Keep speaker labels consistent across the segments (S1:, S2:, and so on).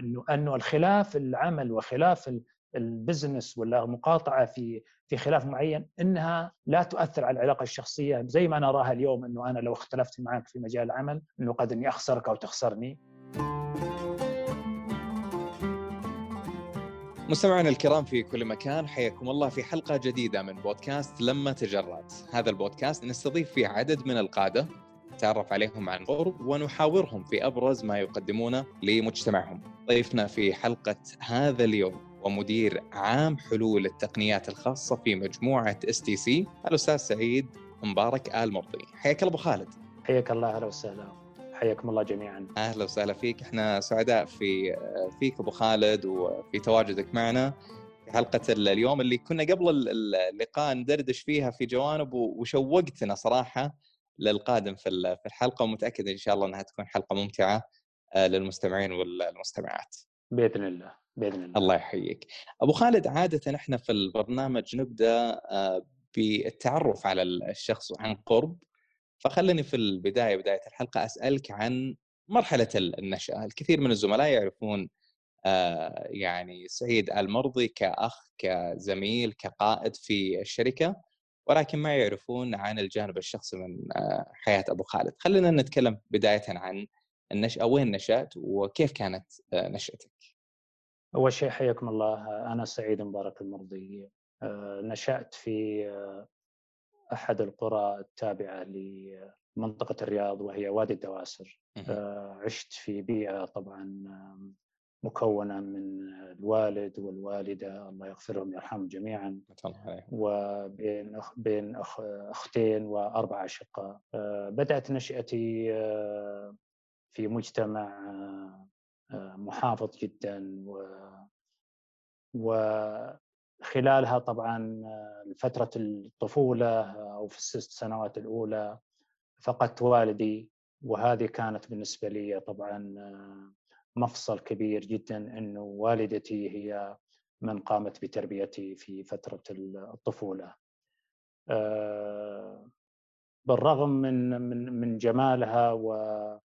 S1: إنه أنه الخلاف العمل وخلاف البزنس ولا مقاطعة في في خلاف معين إنها لا تؤثر على العلاقة الشخصية زي ما نراها اليوم إنه أنا لو اختلفت معك في مجال العمل إنه قد إني أخسرك أو تخسرني.
S2: مستمعينا الكرام في كل مكان حياكم الله في حلقة جديدة من بودكاست لما تجرأت هذا البودكاست نستضيف فيه عدد من القادة نتعرف عليهم عن قرب ونحاورهم في أبرز ما يقدمونه لمجتمعهم. ضيفنا في حلقة هذا اليوم ومدير عام حلول التقنيات الخاصة في مجموعة STC الأستاذ سعيد مبارك آل مرضي. حياك الله أبو خالد.
S1: حياك الله أهلا وسهلا. حياكم الله جميعا.
S2: أهلا وسهلا فيك. إحنا سعداء في فيك أبو خالد وفي تواجدك معنا في حلقة اليوم اللي كنا قبل اللقاء ندردش فيها في جوانب وشوقتنا صراحة للقادم في الحلقة ومتأكد إن شاء الله إنها تكون حلقة ممتعة آه، للمستمعين والمستمعات.
S1: بإذن الله بإذن الله.
S2: الله يحييك. أبو خالد عادة إحنا في البرنامج نبدأ آه، بالتعرف على الشخص عن قرب. فخلني في البداية بداية الحلقة أسألك عن مرحلة النشأة. الكثير من الزملاء يعرفون آه، يعني سعيد المرضي كأخ كزميل كقائد في الشركة. ولكن ما يعرفون عن الجانب الشخصي من آه، حياة أبو خالد. خلينا نتكلم بداية عن النشأة وين نشأت وكيف كانت نشأتك؟
S1: أول شيء حياكم الله أنا سعيد مبارك المرضي. آه، نشأت في آه، أحد القرى التابعة لمنطقة الرياض وهي وادي الدواسر. آه، عشت في بيئة طبعا مكونة من الوالد والوالدة. الله يغفرهم ويرحمهم جميعا. وبين أخ بين أخ أختين وأربع أشقاء. بدأت نشأتي في مجتمع محافظ جدا. و وخلالها طبعا فترة الطفولة أو في الست سنوات الأولى فقدت والدي. وهذه كانت بالنسبة لي طبعا مفصل كبير جدا أنه والدتي هي من قامت بتربيتي في فترة الطفولة. بالرغم من من من جمالها و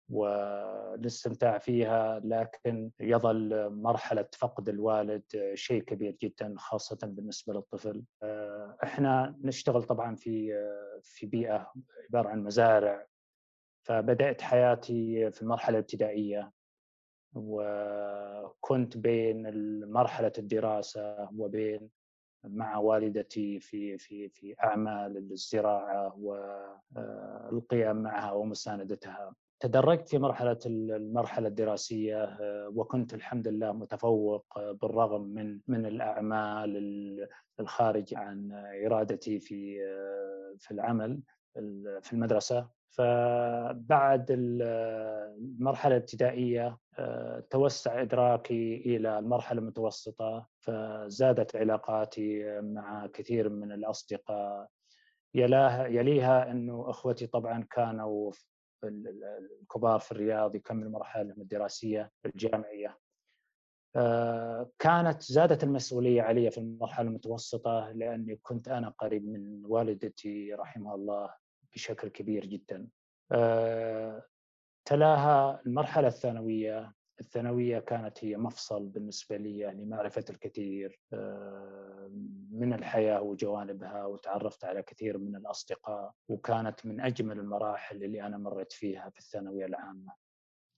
S1: والاستمتاع فيها لكن يظل مرحلة فقد الوالد شيء كبير جدا خاصة بالنسبة للطفل. إحنا نشتغل طبعا في في بيئة عبارة عن مزارع. فبدأت حياتي في المرحلة الابتدائية. وكنت بين مرحلة الدراسة وبين مع والدتي في في في أعمال الزراعة والقيام معها ومساندتها. تدرجت في مرحلة المرحلة الدراسية وكنت الحمد لله متفوق بالرغم من من الأعمال الخارج عن إرادتي في في العمل في المدرسة فبعد المرحلة الابتدائية آه، توسع إدراكي إلى المرحلة المتوسطة فزادت علاقاتي مع كثير من الأصدقاء. يلاها يليها إنه إخوتي طبعا كانوا الكبار في الرياض يكملوا مراحلهم الدراسية الجامعية. آه، كانت زادت المسؤولية علي في المرحلة المتوسطة لأني كنت أنا قريب من والدتي رحمها الله. بشكل كبير جدا. آه، تلاها المرحلة الثانوية. الثانوية كانت هي مفصل بالنسبة لي يعني معرفة الكثير آه، من الحياة وجوانبها وتعرفت على كثير من الأصدقاء وكانت من أجمل المراحل اللي أنا مريت فيها في الثانوية العامة.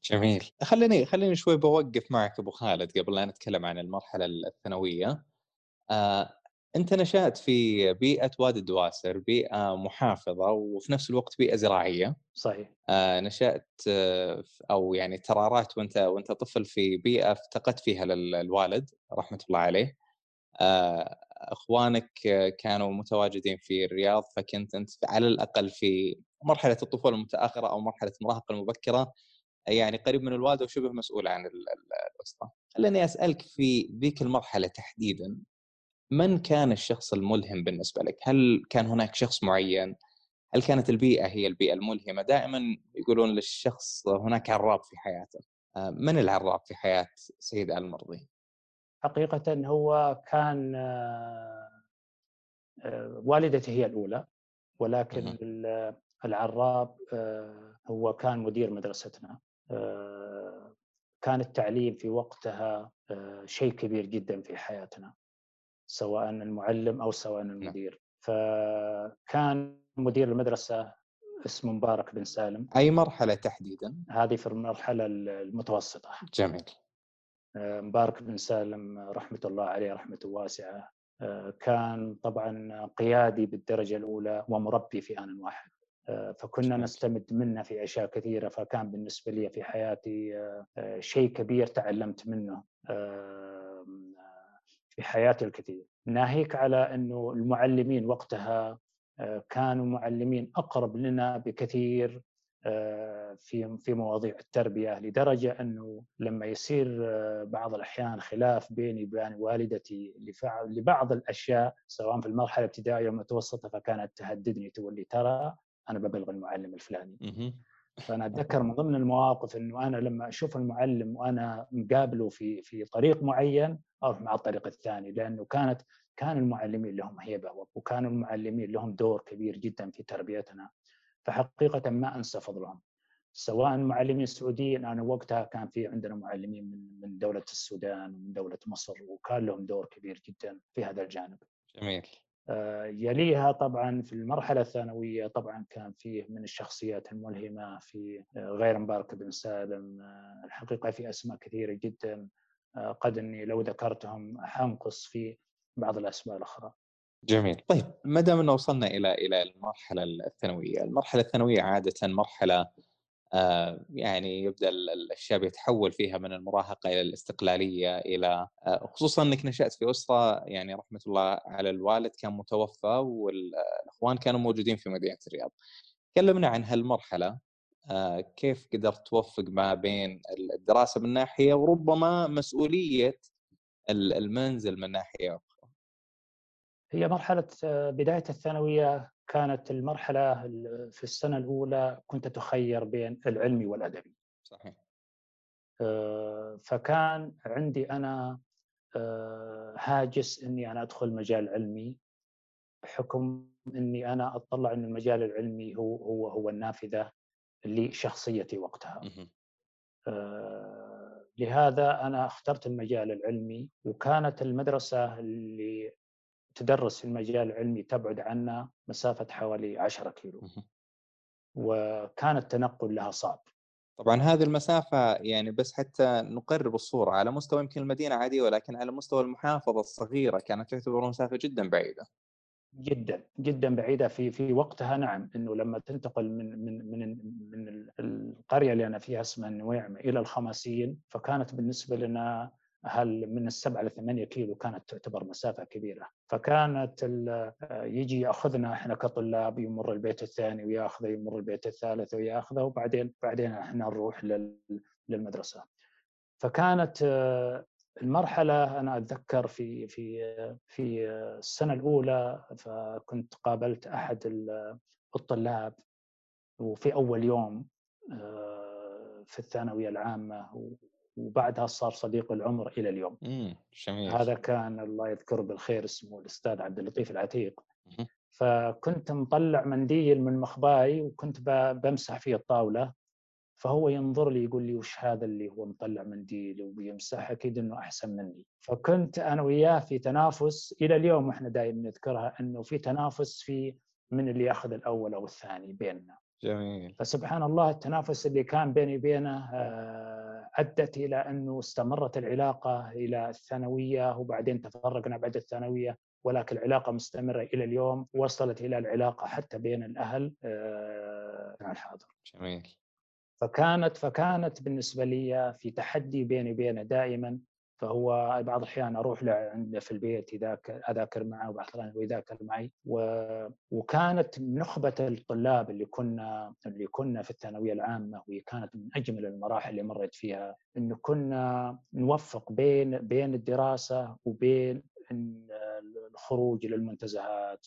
S2: جميل. خليني خليني شوي بوقف معك أبو خالد قبل لا نتكلم عن المرحلة الثانوية. آه، أنت نشأت في بيئة وادي الدواسر بيئة محافظة وفي نفس الوقت بيئة زراعية.
S1: صحيح.
S2: آه نشأت آه أو يعني ترارات وأنت وأنت طفل في بيئة افتقدت فيها للوالد رحمة الله عليه. آه أخوانك كانوا متواجدين في الرياض فكنت أنت على الأقل في مرحلة الطفولة المتأخرة أو مرحلة المراهقة المبكرة. يعني قريب من الوالده وشبه مسؤول عن الاسره. خليني أسألك في ذيك المرحلة تحديدا من كان الشخص الملهم بالنسبة لك؟ هل كان هناك شخص معين؟ هل كانت البيئة هي البيئة الملهمة؟ دائما يقولون للشخص هناك عراب في حياته. آه، من العراب في حياة سيد المرضي؟
S1: حقيقة هو كان آه، آه، والدتي هي الأولى ولكن العراب هو كان مدير مدرستنا كان التعليم في وقتها شيء كبير جدا في حياتنا سواء المعلم أو سواء
S2: نعم.
S1: المدير. فكان مدير المدرسة اسمه مبارك بن سالم.
S2: أي مرحلة تحديدا؟
S1: هذه في المرحلة المتوسطة.
S2: جميل.
S1: مبارك بن سالم رحمة الله عليه رحمة واسعة. كان طبعا قيادي بالدرجة الأولى ومربي في آن واحد. فكنا نستمد منه في أشياء كثيرة فكان بالنسبة لي في حياتي شيء كبير تعلمت منه. في حياتي الكثير. ناهيك على إنه المعلمين وقتها كانوا معلمين أقرب لنا بكثير في في مواضيع التربية لدرجة إنه لما يصير بعض الأحيان خلاف بيني وبين والدتي لبعض الأشياء سواء في المرحلة الابتدائية والمتوسطه فكانت تهددني تقول لي ترى أنا ببلغ المعلم الفلاني. فأنا أتذكر من ضمن المواقف إنه أنا لما أشوف المعلم وأنا مقابله في في طريق معين أروح مع الطريق الثاني لأنه كانت كان المعلمين لهم هيبة وكانوا المعلمين لهم دور كبير جدا في تربيتنا فحقيقة ما انسى فضلهم سواء المعلمين السعوديين أنا وقتها كان في عندنا معلمين من من دولة السودان ومن دولة مصر وكان لهم دور كبير جدا في هذا الجانب.
S2: جميل.
S1: آه، يليها طبعا في المرحلة الثانوية طبعا كان فيه من الشخصيات الملهمة في آه، غير مبارك بن سالم. آه، الحقيقة في أسماء كثيرة جدا. قد إني لو ذكرتهم حنقص في بعض الأسماء الأخرى.
S2: جميل. طيب ما دام انه وصلنا إلى إلى المرحلة الثانوية، المرحلة الثانوية عادة مرحلة يعني يبدأ الشاب يتحول فيها من المراهقة إلى الاستقلالية إلى آه، خصوصا إنك نشأت في أسرة يعني رحمة الله على الوالد كان متوفى والأخوان كانوا موجودين في مدينة الرياض. كلمنا عن هالمرحلة آه، كيف قدرت توفق ما بين الدراسة من ناحية وربما مسؤولية المنزل من ناحية أخرى؟
S1: هي مرحلة بداية الثانوية كانت المرحلة في السنة الأولى كنت تخير بين العلمي والأدبي.
S2: صحيح.
S1: آه، فكان عندي أنا آه، هاجس إني أنا أدخل مجال علمي بحكم إني أنا أطلع إن المجال العلمي هو هو هو النافذة لشخصيتي وقتها. آه، لهذا أنا اخترت المجال العلمي وكانت المدرسة اللي تدرس في المجال العلمي تبعد عنا مسافة حوالي 10 كيلو. وكان التنقل لها صعب.
S2: طبعا هذه المسافة يعني بس حتى نقرب الصورة. على مستوى يمكن المدينة عادية ولكن على مستوى المحافظة الصغيرة كانت تعتبر مسافة جدا بعيدة.
S1: جدا جدا بعيدة في في وقتها نعم. إنه لما تنتقل من من من من القرية اللي أنا فيها اسمها النويعمه إلى الخماسين فكانت بالنسبة لنا هل من السبعة لثمانية كيلو كانت تعتبر مسافة كبيرة. فكانت يجي يأخذنا إحنا كطلاب يمر البيت الثاني ويأخذه يمر البيت الثالث ويأخذه وبعدين بعدين إحنا نروح للمدرسة. فكانت المرحلة أنا أتذكر في في في السنة الأولى فكنت قابلت أحد الطلاب وفي أول يوم في الثانوية العامة وبعدها صار صديق العمر إلى اليوم.
S2: امم جميل.
S1: هذا كان الله يذكره بالخير اسمه الأستاذ عبد اللطيف العتيق. فكنت مطلع منديل من مخباي وكنت بمسح فيه الطاولة فهو ينظر لي يقول لي وش هذا اللي هو مطلع منديل وبيمسح أكيد إنه أحسن مني فكنت أنا وياه في تنافس إلى اليوم إحنا دائما نذكرها إنه في تنافس في من اللي يأخذ الأول أو الثاني بيننا
S2: جميل
S1: فسبحان الله التنافس اللي كان بيني وبينه آه، أدت إلى انه استمرت العلاقة إلى الثانوية وبعدين تفرقنا بعد الثانوية ولكن العلاقة مستمرة إلى اليوم وصلت إلى العلاقة حتى بين الأهل آه، الحاضر.
S2: جميل.
S1: فكانت فكانت بالنسبة لي في تحدي بيني وبينه دائما فهو بعض الأحيان أروح له عنده في البيت يذاكر أذاكر معه وبعض الأحيان يذاكر معي. و... وكانت نخبة الطلاب اللي كنا اللي كنا في الثانوية العامة وهي كانت من أجمل المراحل اللي مريت فيها انه كنا نوفق بين بين الدراسة وبين الخروج إلى المنتزهات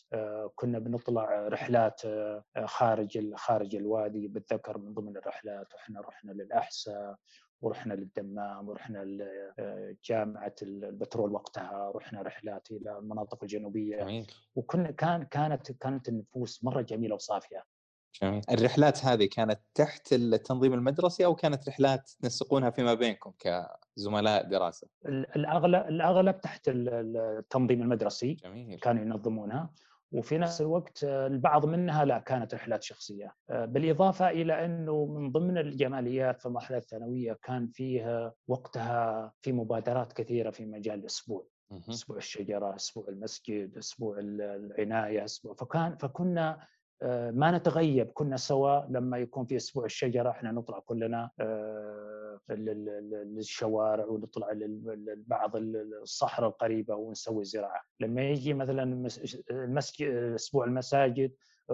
S1: كنا بنطلع رحلات خارج خارج الوادي بتذكر من ضمن الرحلات وإحنا رحنا للأحساء. ورحنا للدمام ورحنا لجامعه البترول وقتها رحنا رحلات إلى المناطق الجنوبية.
S2: جميل.
S1: وكنا كان كانت كانت النفوس مرة جميلة وصافية.
S2: جميل. الرحلات هذه كانت تحت التنظيم المدرسي أو كانت رحلات تنسقونها فيما بينكم كزملاء دراسة؟
S1: الاغلب الأغلب تحت التنظيم المدرسي
S2: جميل.
S1: كانوا ينظمونها. وفي نفس الوقت البعض منها لا كانت رحلات شخصية. بالإضافة إلى أنه من ضمن الجماليات في المرحلة الثانوية كان فيها وقتها في مبادرات كثيرة في مجال الأسبوع. أسبوع الشجرة أسبوع المسجد أسبوع العناية أسبوع فكان فكنا آه، ما نتغيب كنا سوا لما يكون في أسبوع الشجرة إحنا نطلع كلنا آه، للشوارع ونطلع لبعض الصحراء القريبة ونسوي زراعة. لما يجي مثلا المسجد أسبوع المساجد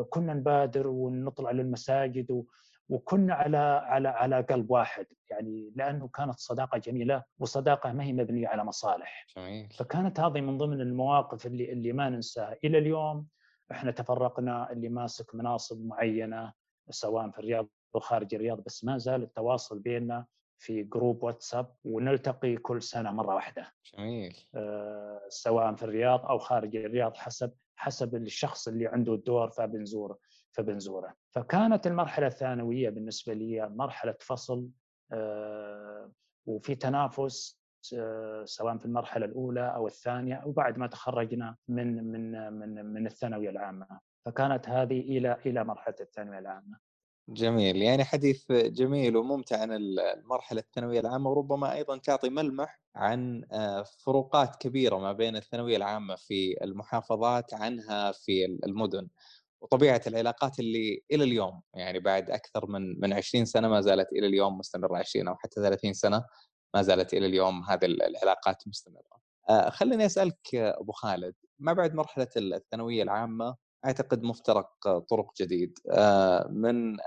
S1: كنا نبادر ونطلع للمساجد وكنا على على على قلب واحد. يعني لأنه كانت صداقة جميلة وصداقة ما هي مبنية على مصالح.
S2: جميل.
S1: فكانت هذه من ضمن المواقف اللي اللي ما ننساها. إلى اليوم إحنا تفرقنا اللي ماسك مناصب معينة سواء في الرياض أو خارج الرياض بس ما زال التواصل بيننا في جروب واتساب ونلتقي كل سنة مرة واحدة.
S2: جميل.
S1: أه سواء في الرياض أو خارج الرياض حسب حسب الشخص اللي عنده الدور فبنزوره فبنزوره. فكانت المرحلة الثانوية بالنسبة لي مرحلة فصل أه وفي تنافس سواء في المرحلة الأولى أو الثانية أو بعد ما تخرجنا من من من من الثانوية العامة. فكانت هذه إلى إلى مرحلة الثانوية العامة.
S2: جميل. يعني حديث جميل وممتع عن المرحلة الثانوية العامة وربما أيضا تعطي ملمح عن آه، فروقات كبيرة ما بين الثانوية العامة في المحافظات عنها في المدن وطبيعة العلاقات اللي إلى اليوم يعني بعد أكثر من من 20 سنة ما زالت إلى اليوم مستمرة 20 أو حتى 30 سنة. ما زالت إلى اليوم هذه العلاقات مستمرة. آه، خليني أسألك أبو خالد ما بعد مرحلة الثانوية العامة أعتقد مفترق طرق جديد. آه، من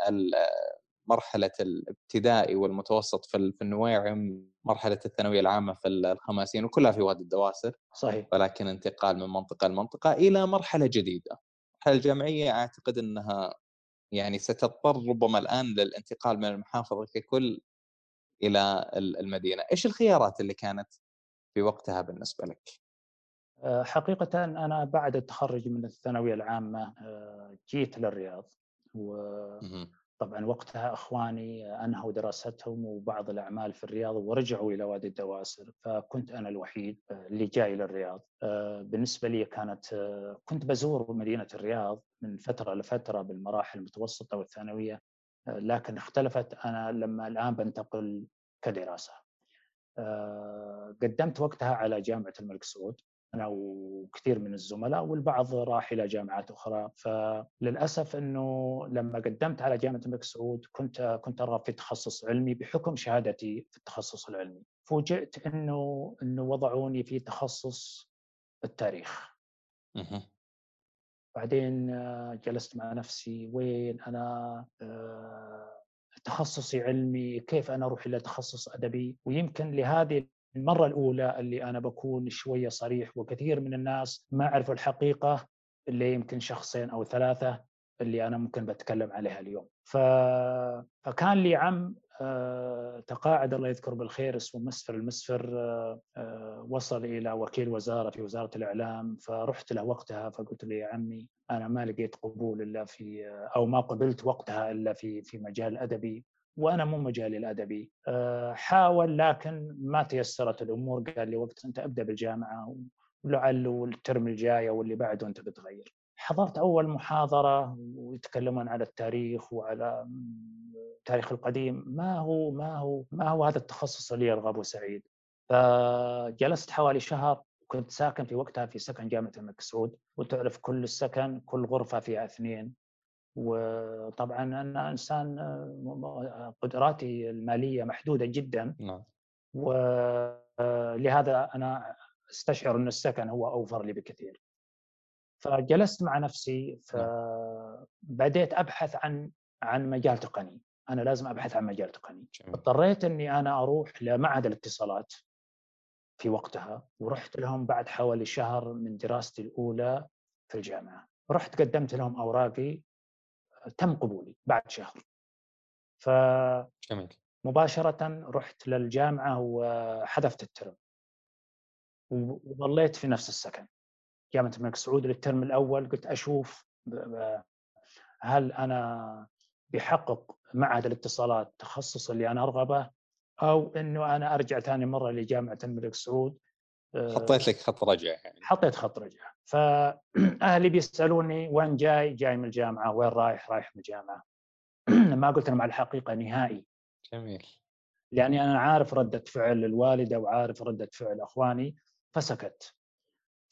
S2: مرحلة الابتدائي والمتوسط في النويعم مرحلة الثانوية العامة في الخماسين وكلها في وادي الدواسر
S1: صحيح.
S2: ولكن انتقال من منطقة لمنطقة إلى مرحلة جديدة. المرحله الجامعيه أعتقد إنها يعني ستضطر ربما الآن للانتقال من المحافظة ككل إلى المدينة، إيش الخيارات اللي كانت في وقتها بالنسبة لك؟
S1: آه، حقيقة أنا بعد التخرج من الثانوية العامة آه، جيت للرياض. وطبعا وقتها إخواني أنهوا دراستهم وبعض الأعمال في الرياض ورجعوا إلى وادي الدواسر فكنت أنا الوحيد آه، اللي جاي للرياض. بالنسبة لي كانت كنت بزور مدينة الرياض من فترة لفترة بالمراحل المتوسطة والثانوية. لكن اختلفت. أنا لما الآن بنتقل كدراسة. آه، قدمت وقتها على جامعة الملك سعود أنا وكثير من الزملاء والبعض راح إلى جامعات أخرى. فللأسف إنه لما قدمت على جامعة الملك سعود كنت كنت أرغب في تخصص علمي بحكم شهادتي في التخصص العلمي. فوجئت إنه إنه وضعوني في تخصص التاريخ. بعدين آه، جلست مع نفسي وين أنا؟ آه، تخصصي علمي كيف أنا أروح إلى تخصص أدبي؟ ويمكن لهذه المرة الأولى اللي أنا بكون شوية صريح وكثير من الناس ما عرفوا الحقيقة اللي يمكن شخصين أو ثلاثة اللي أنا ممكن بتكلم عليها اليوم. ف... فكان لي عم تقاعد الله يذكر بالخير اسمه مسفر. المسفر آه، آه، وصل إلى وكيل وزارة في وزارة الإعلام فرحت له وقتها فقلت له يا عمي أنا ما لقيت قبول إلا في أو ما قبلت وقتها إلا في في مجال الادبي وأنا مو مجالي الأدبي. حاول لكن ما تيسرت الأمور. قال لي وقت أنت أبدأ بالجامعة ولعل الترم الجاي أو اللي بعده أنت بتغير. حضرت أول محاضرة ويتكلمون على التاريخ وعلى التاريخ القديم ما هو ما هو ما هو هذا التخصص اللي يرغبه سعيد؟ فجلست حوالي شهر كنت ساكن في وقتها في سكن جامعة الملك سعود وتعرف كل السكن كل غرفة فيها اثنين. وطبعا أنا إنسان قدراتي المالية محدودة جدا.
S2: نعم.
S1: ولهذا أنا أستشعر أن السكن هو أوفر لي بكثير. فجلست مع نفسي نعم. فبديت أبحث عن عن مجال تقني. أنا لازم أبحث عن مجال تقني. اضطريت إني أنا أروح لمعهد الاتصالات في وقتها ورحت لهم بعد حوالي شهر من دراستي الأولى في الجامعة. رحت قدمت لهم أوراقي تم قبولي بعد شهر. ف
S2: جميل.
S1: مباشرة رحت للجامعة وحذفت الترم. وظليت في نفس السكن. جامعه الملك سعود للترم الأول قلت أشوف هل أنا بحقق معهد الاتصالات التخصص اللي أنا أرغبه أو إنه أنا أرجع ثاني مرة لجامعة الملك سعود
S2: حطيت لك خط رجع يعني
S1: حطيت خط رجع فاهلي بيسألوني وين جاي؟ جاي من الجامعة، وين رايح؟ رايح من الجامعة. ما قلت لهم على الحقيقة نهائي.
S2: جميل.
S1: لأني أنا عارف ردة فعل الوالدة وعارف ردة فعل إخواني فسكت.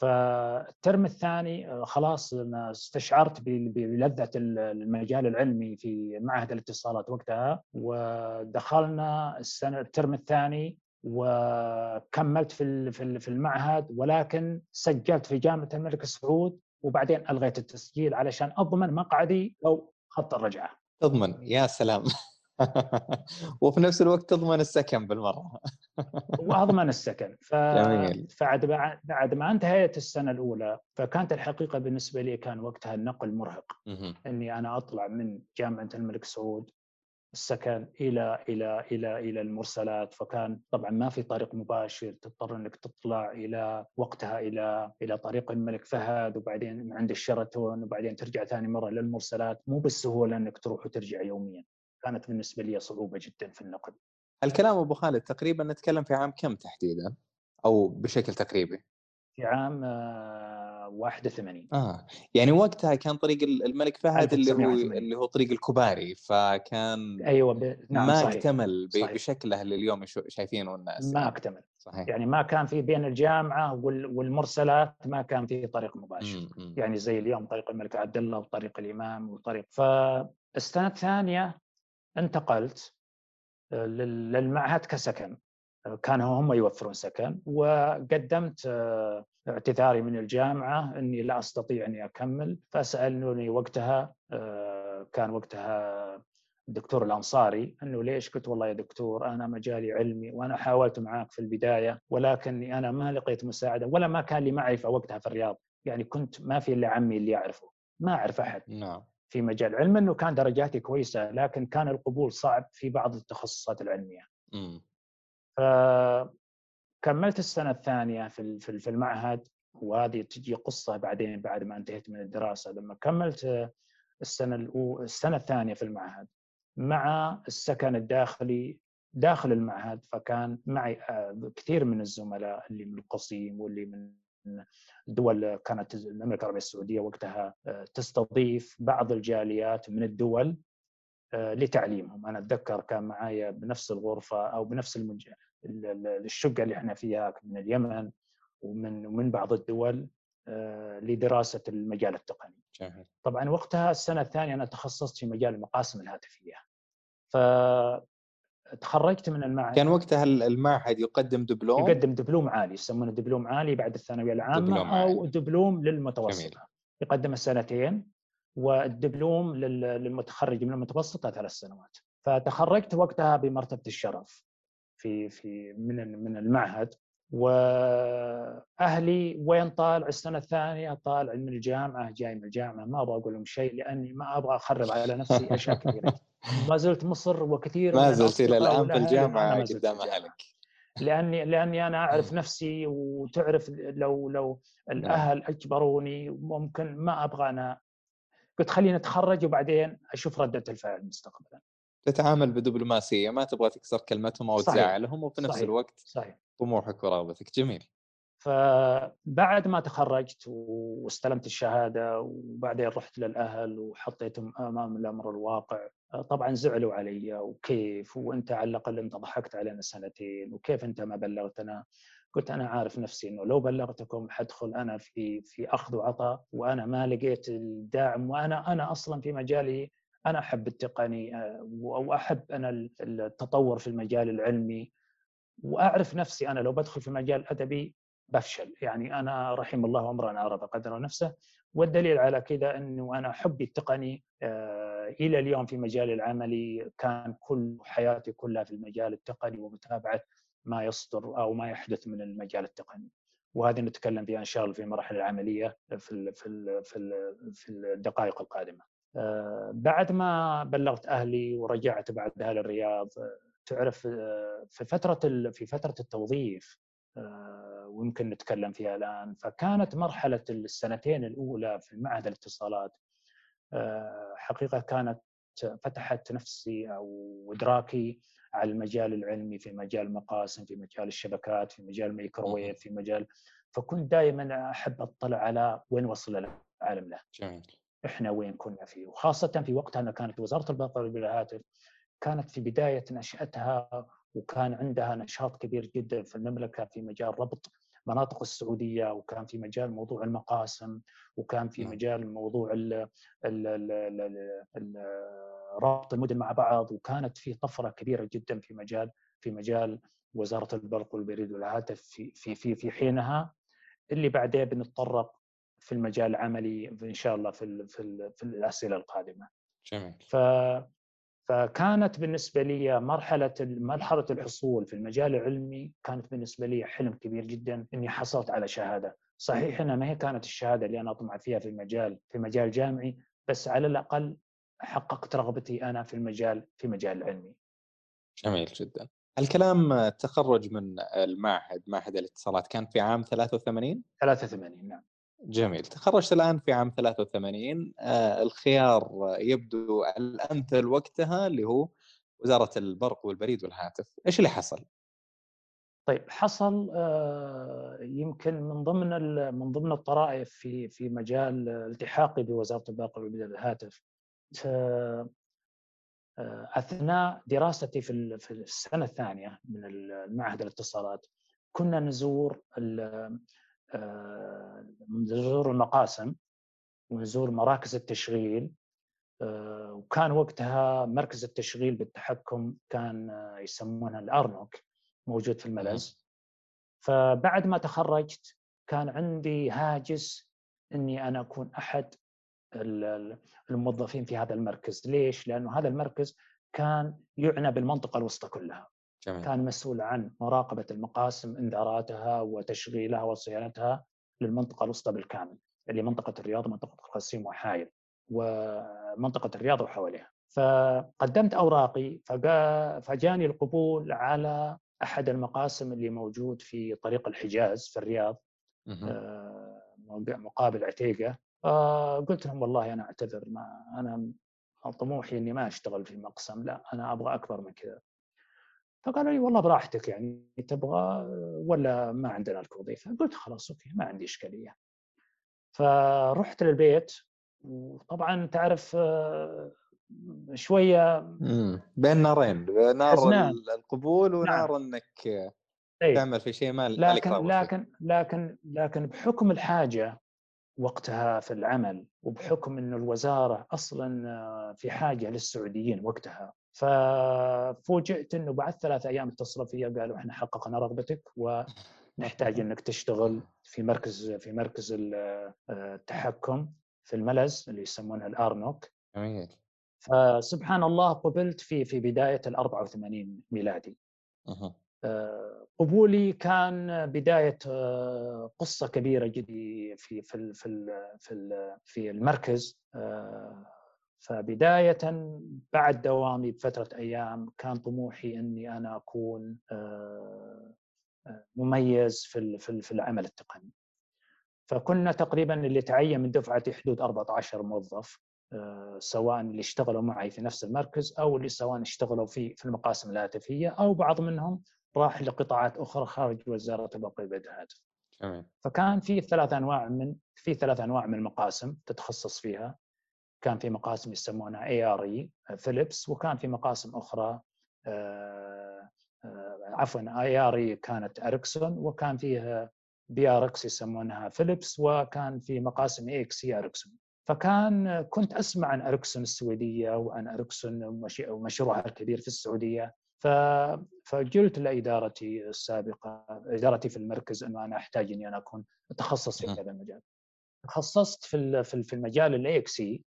S1: فالترم الثاني آه، خلاص أنا استشعرت بلذة المجال العلمي في معهد الاتصالات وقتها ودخلنا السنة الترم الثاني وكملت في في المعهد ولكن سجلت في جامعة الملك سعود وبعدين ألغيت التسجيل علشان أضمن مقعدي أو خط الرجعة.
S2: تضمن يا سلام وفي نفس الوقت تضمن السكن بالمرة.
S1: وأضمن السكن. ف... جميل. فعد بعد ما أنتهيت السنة الأولى فكانت الحقيقة بالنسبة لي كان وقتها النقل مرهق. إني أنا أطلع من جامعة الملك سعود السكن إلى إلى إلى إلى المرسلات. فكان طبعا ما في طريق مباشر تضطر إنك تطلع إلى وقتها إلى إلى طريق الملك فهد وبعدين عند الشرطون وبعدين ترجع ثاني مرة للمرسلات. مو بالسهولة إنك تروح وترجع يوميا. كانت بالنسبة لي صعوبة جدا في النقل.
S2: الكلام أبو خالد تقريبا نتكلم في عام كم تحديدا؟ أو بشكل تقريبي؟
S1: في عام 81
S2: آه،, آه يعني وقتها كان طريق الملك فهد اللي هو اللي هو طريق الكباري فكان
S1: أيوه ب...
S2: نعم ما صحيح. اكتمل صحيح. بشكله اللي اليوم شايفينه الناس
S1: ما يعني. اكتمل صحيح. يعني ما كان في بين الجامعة والمرسلات ما كان في طريق مباشر م- م. يعني زي اليوم طريق الملك عبد الله وطريق الإمام وطريق فالسنه الثانية انتقلت آه، للمعهد كسكن. كانوا هم يوفرون سكن وقدمت آه، اعتذاري من الجامعة إني لا أستطيع إني أكمل. فسألوني وقتها آه، كان وقتها الدكتور الأنصاري إنه ليش؟ قلت والله يا دكتور أنا مجالي علمي وأنا حاولت معاك في البداية ولكني أنا ما لقيت مساعدة ولا ما كان لي معرفة وقتها في الرياض. يعني كنت ما في إلا عمي اللي يعرفه ما أعرف أحد.
S2: نعم.
S1: في مجال علم إنه كان درجاتي كويسة لكن كان القبول صعب في بعض التخصصات العلمية. م. فكملت السنة الثانية في في المعهد وهذه تجي قصة بعدين بعد ما انتهيت من الدراسة لما كملت السنة الأولى السنة الثانية في المعهد مع السكن الداخلي داخل المعهد فكان معي آه، كثير من الزملاء اللي من القصيم واللي من دول كانت المملكة العربية السعودية وقتها آه، تستضيف بعض الجاليات من الدول آه، لتعليمهم أنا أتذكر كان معايا بنفس الغرفة أو بنفس المنج... الشقة اللي إحنا فيها من اليمن ومن ومن بعض الدول آه، لدراسة المجال التقني. جميل. طبعا وقتها السنة الثانية أنا تخصصت في مجال المقاسم الهاتفية. ف تخرجت من المعهد.
S2: كان وقتها المعهد يقدم دبلوم.
S1: يقدم دبلوم عالي يسمونه دبلوم عالي بعد الثانوية العامة دبلوم أو عالي. دبلوم للمتوسطة. جميل. يقدم السنتين والدبلوم للمتخرج من المتوسطة ثلاث سنوات. فتخرجت وقتها بمرتبة الشرف في في من من المعهد. وأهلي وين طالع السنة الثانية؟ طالع من الجامعة جاي من الجامعة. ما أبغى أقول لهم شيء لأني ما أبغى أخرب على نفسي أشياء كثيرة. ما زلت مصر وكثير
S2: ما زلت إلى الآن في الجامعة قدام أهلك.
S1: لأني لأني أنا أعرف نفسي وتعرف لو لو نعم. الأهل أجبروني ممكن ما أبغى أنا. قلت خليني أتخرج وبعدين أشوف ردة الفعل مستقبلا.
S2: تتعامل بدبلوماسية ما تبغى تكسر كلمتهم أو تزعلهم وفي نفس صحيح. الوقت
S1: صحيح.
S2: طموحك ورغبتك. جميل.
S1: فبعد ما تخرجت واستلمت الشهادة وبعدين رحت للأهل وحطيتهم أمام الأمر الواقع طبعا زعلوا علي وكيف وأنت على الأقل أنت ضحكت علينا سنتين وكيف أنت ما بلغتنا؟ قلت أنا عارف نفسي إنه لو بلغتكم حدخل أنا في في أخذ وعطاء وأنا ما لقيت الداعم وأنا أنا أصلا في مجالي أنا أحب التقني آه، وأحب أنا التطور في المجال العلمي. وأعرف نفسي أنا لو بدخل في المجال الادبي بفشل. يعني أنا رحم الله امرا عرف قدر نفسه. والدليل على كذا إنه أنا حبي التقني آه، إلى اليوم في مجالي العملي كان كل حياتي كلها في المجال التقني ومتابعة ما يصدر أو ما يحدث من المجال التقني. وهذه نتكلم فيها إن شاء الله في المراحل العملية في في في في الدقائق القادمة. آه، بعد ما بلغت أهلي ورجعت بعدها للرياض تعرف آه، في فترة في فترة التوظيف آه، ويمكن نتكلم فيها الآن فكانت مرحلة السنتين الأولى في معهد الاتصالات حقيقة كانت فتحت نفسي أو إدراكي على المجال العلمي في مجال المقاسم في مجال الشبكات في مجال الميكروويف في مجال فكنت دائما أحب أطلع على وين وصل العالم له. جميل. إحنا وين كنا فيه وخاصة في وقتها أنا كانت وزارة البطل بالهاتف كانت في بداية نشأتها وكان عندها نشاط كبير جدا في المملكة في مجال ربط مناطق السعودية وكان في مجال موضوع المقاسم وكان في مجال موضوع ال ال ال ربط المدن مع بعض وكانت في طفرة كبيرة جدا في مجال في مجال وزارة البرق والبريد والهاتف في في في في حينها اللي بعدين بنتطرق في المجال العملي إن شاء الله في ال في, ال في الأسئلة القادمة. جميل. ف فكانت بالنسبة لي مرحلة مرحلة الحصول في المجال العلمي كانت بالنسبة لي حلم كبير جدا إني حصلت على شهادة، صحيح إنها ما هي كانت الشهادة اللي أنا أطمع فيها في المجال في مجال جامعي بس على الأقل حققت رغبتي أنا في المجال في مجال العلمي.
S2: جميل جدا. الكلام التخرج من المعهد معهد الاتصالات كان في عام 83
S1: 83 نعم
S2: جميل. تخرجت الآن في عام 83 آه الخيار يبدو الأمثل وقتها اللي هو وزارة البرق والبريد والهاتف. إيش اللي حصل؟
S1: طيب حصل آه يمكن من ضمن من ضمن الطرائف في في مجال التحاقي بوزارة البرق والبريد والهاتف آه، أثناء دراستي في في السنة الثانية من المعهد الاتصالات كنا نزور آه، نزور المقاسم ونزور مراكز التشغيل آه، وكان وقتها مركز التشغيل بالتحكم كان يسمونه الأرنوك موجود في الملز. فبعد ما تخرجت كان عندي هاجس إني أنا أكون أحد الموظفين في هذا المركز. ليش؟ لأنه هذا المركز كان يعنى بالمنطقة الوسطى كلها. جميل. كان مسؤول عن مراقبة المقاسم إنذاراتها وتشغيلها وصيانتها للمنطقة الوسطى بالكامل اللي منطقة الرياض ومنطقة القصيم وحايل ومنطقة الرياض وحواليها. فقدمت أوراقي فجاني القبول على أحد المقاسم اللي موجود في طريق الحجاز في الرياض آه، مقابل عتيقة. فقلت لهم والله أنا أعتذر ما أنا طموحي إني ما أشتغل في مقسم لا أنا أبغى أكبر من كذا. فقالوا لي والله براحتك يعني تبغى ولا ما عندنا لك وظيفة قلت خلاص أوكي ما عندي إشكالية فرحت للبيت وطبعا تعرف شوية
S2: بين نارين نار. القبول ونار نعم. إنك إيه. تعمل في شيء ما
S1: لكن لكن لكن لكن بحكم الحاجة وقتها في العمل وبحكم أن الوزارة أصلا آه، في حاجة للسعوديين وقتها ففوجئت أنه بعد ثلاث أيام اتصلوا فيا قالوا إحنا حققنا رغبتك ونحتاج أنك تشتغل في مركز في مركز آه، التحكم في الملز اللي يسمونها الأرنوك جميل فسبحان الله قبلت في في بداية ال 84 ميلادي. أه. قبولي كان بداية آه، قصة كبيرة جدا في في في في في المركز آه، فبداية بعد دوامي بفترة أيام كان طموحي إني أنا أكون آه، مميز في في العمل التقني. فكنا تقريبا اللي تعين من دفعتي حدود 14 موظف سواء اللي اشتغلوا معي في نفس المركز أو اللي سواء اشتغلوا في في المقاسم الهاتفية أو بعض منهم راح لقطاعات أخرى خارج وزارة البرق والهاتف. فكان في ثلاث أنواع من في ثلاث أنواع من المقاسم تتخصص فيها. كان في مقاسم يسمونها ARE فيليبس وكان في مقاسم أخرى آه، آه، عفوا ARE كانت اريكسون وكان فيها PRX يسمونها فيليبس وكان في مقاسم AXE هي اريكسون. فكان كنت أسمع عن اريكسون السويدية وعن اريكسون ومشروعها الكبير في السعودية فقلت لإدارتي السابقة إدارتي في المركز أنه أنا أحتاج إني أنا أكون أتخصص في هذا المجال. تخصصت في في المجال ال AXE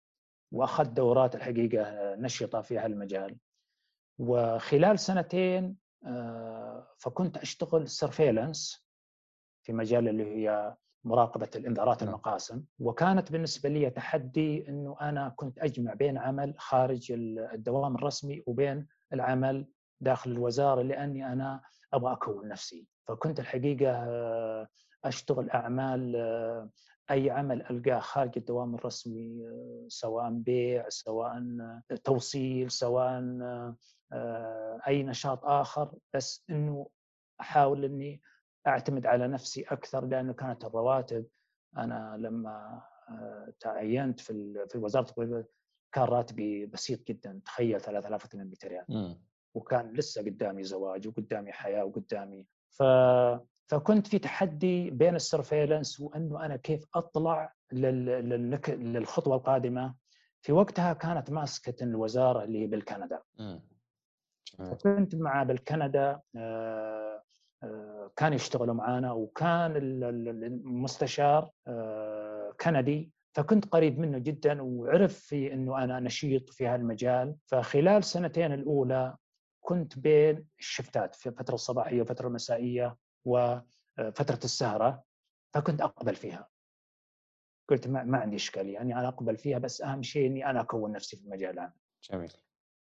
S1: واخذت دورات الحقيقة نشطة في هالمجال. وخلال سنتين آه، فكنت أشتغل surveillance في مجال اللي هي مراقبة الإنذارات نعم. المقاسم وكانت بالنسبة لي تحدي إنه أنا كنت أجمع بين عمل خارج الدوام الرسمي وبين العمل داخل الوزارة لأني أنا أبغى أكون نفسي فكنت الحقيقة أشتغل أعمال أي عمل ألقاه خارج الدوام الرسمي سواء بيع سواء توصيل سواء أي نشاط آخر بس إنه أحاول إني أعتمد على نفسي أكثر لأنه كانت الرواتب أنا لما تعينت في في وزارة الطب كان راتبي بسيط جدا تخيل 3800 ريال. وكان لسه قدامي زواج وقدامي حياة وقدامي ف فكنت في تحدي بين السرفيلنس وأنه أنا كيف أطلع للخطوة القادمة. في وقتها كانت ماسكة الوزارة اللي هي بالكندا. كنت مع بالكندا آه، آه، كان يشتغلوا معنا وكان المستشار آه، كندي. فكنت قريب منه جدا وعرف في إنه أنا نشيط في هالمجال. فخلال سنتين الأولى كنت بين الشفتات في الفترة الصباحيه وفترة المسائيه وفترة السهرة فكنت أقبل فيها. قلت ما, ما عندي إشكالية يعني أنا أقبل فيها بس أهم شيء إني أنا أكون نفسي في المجال العام
S2: جميل.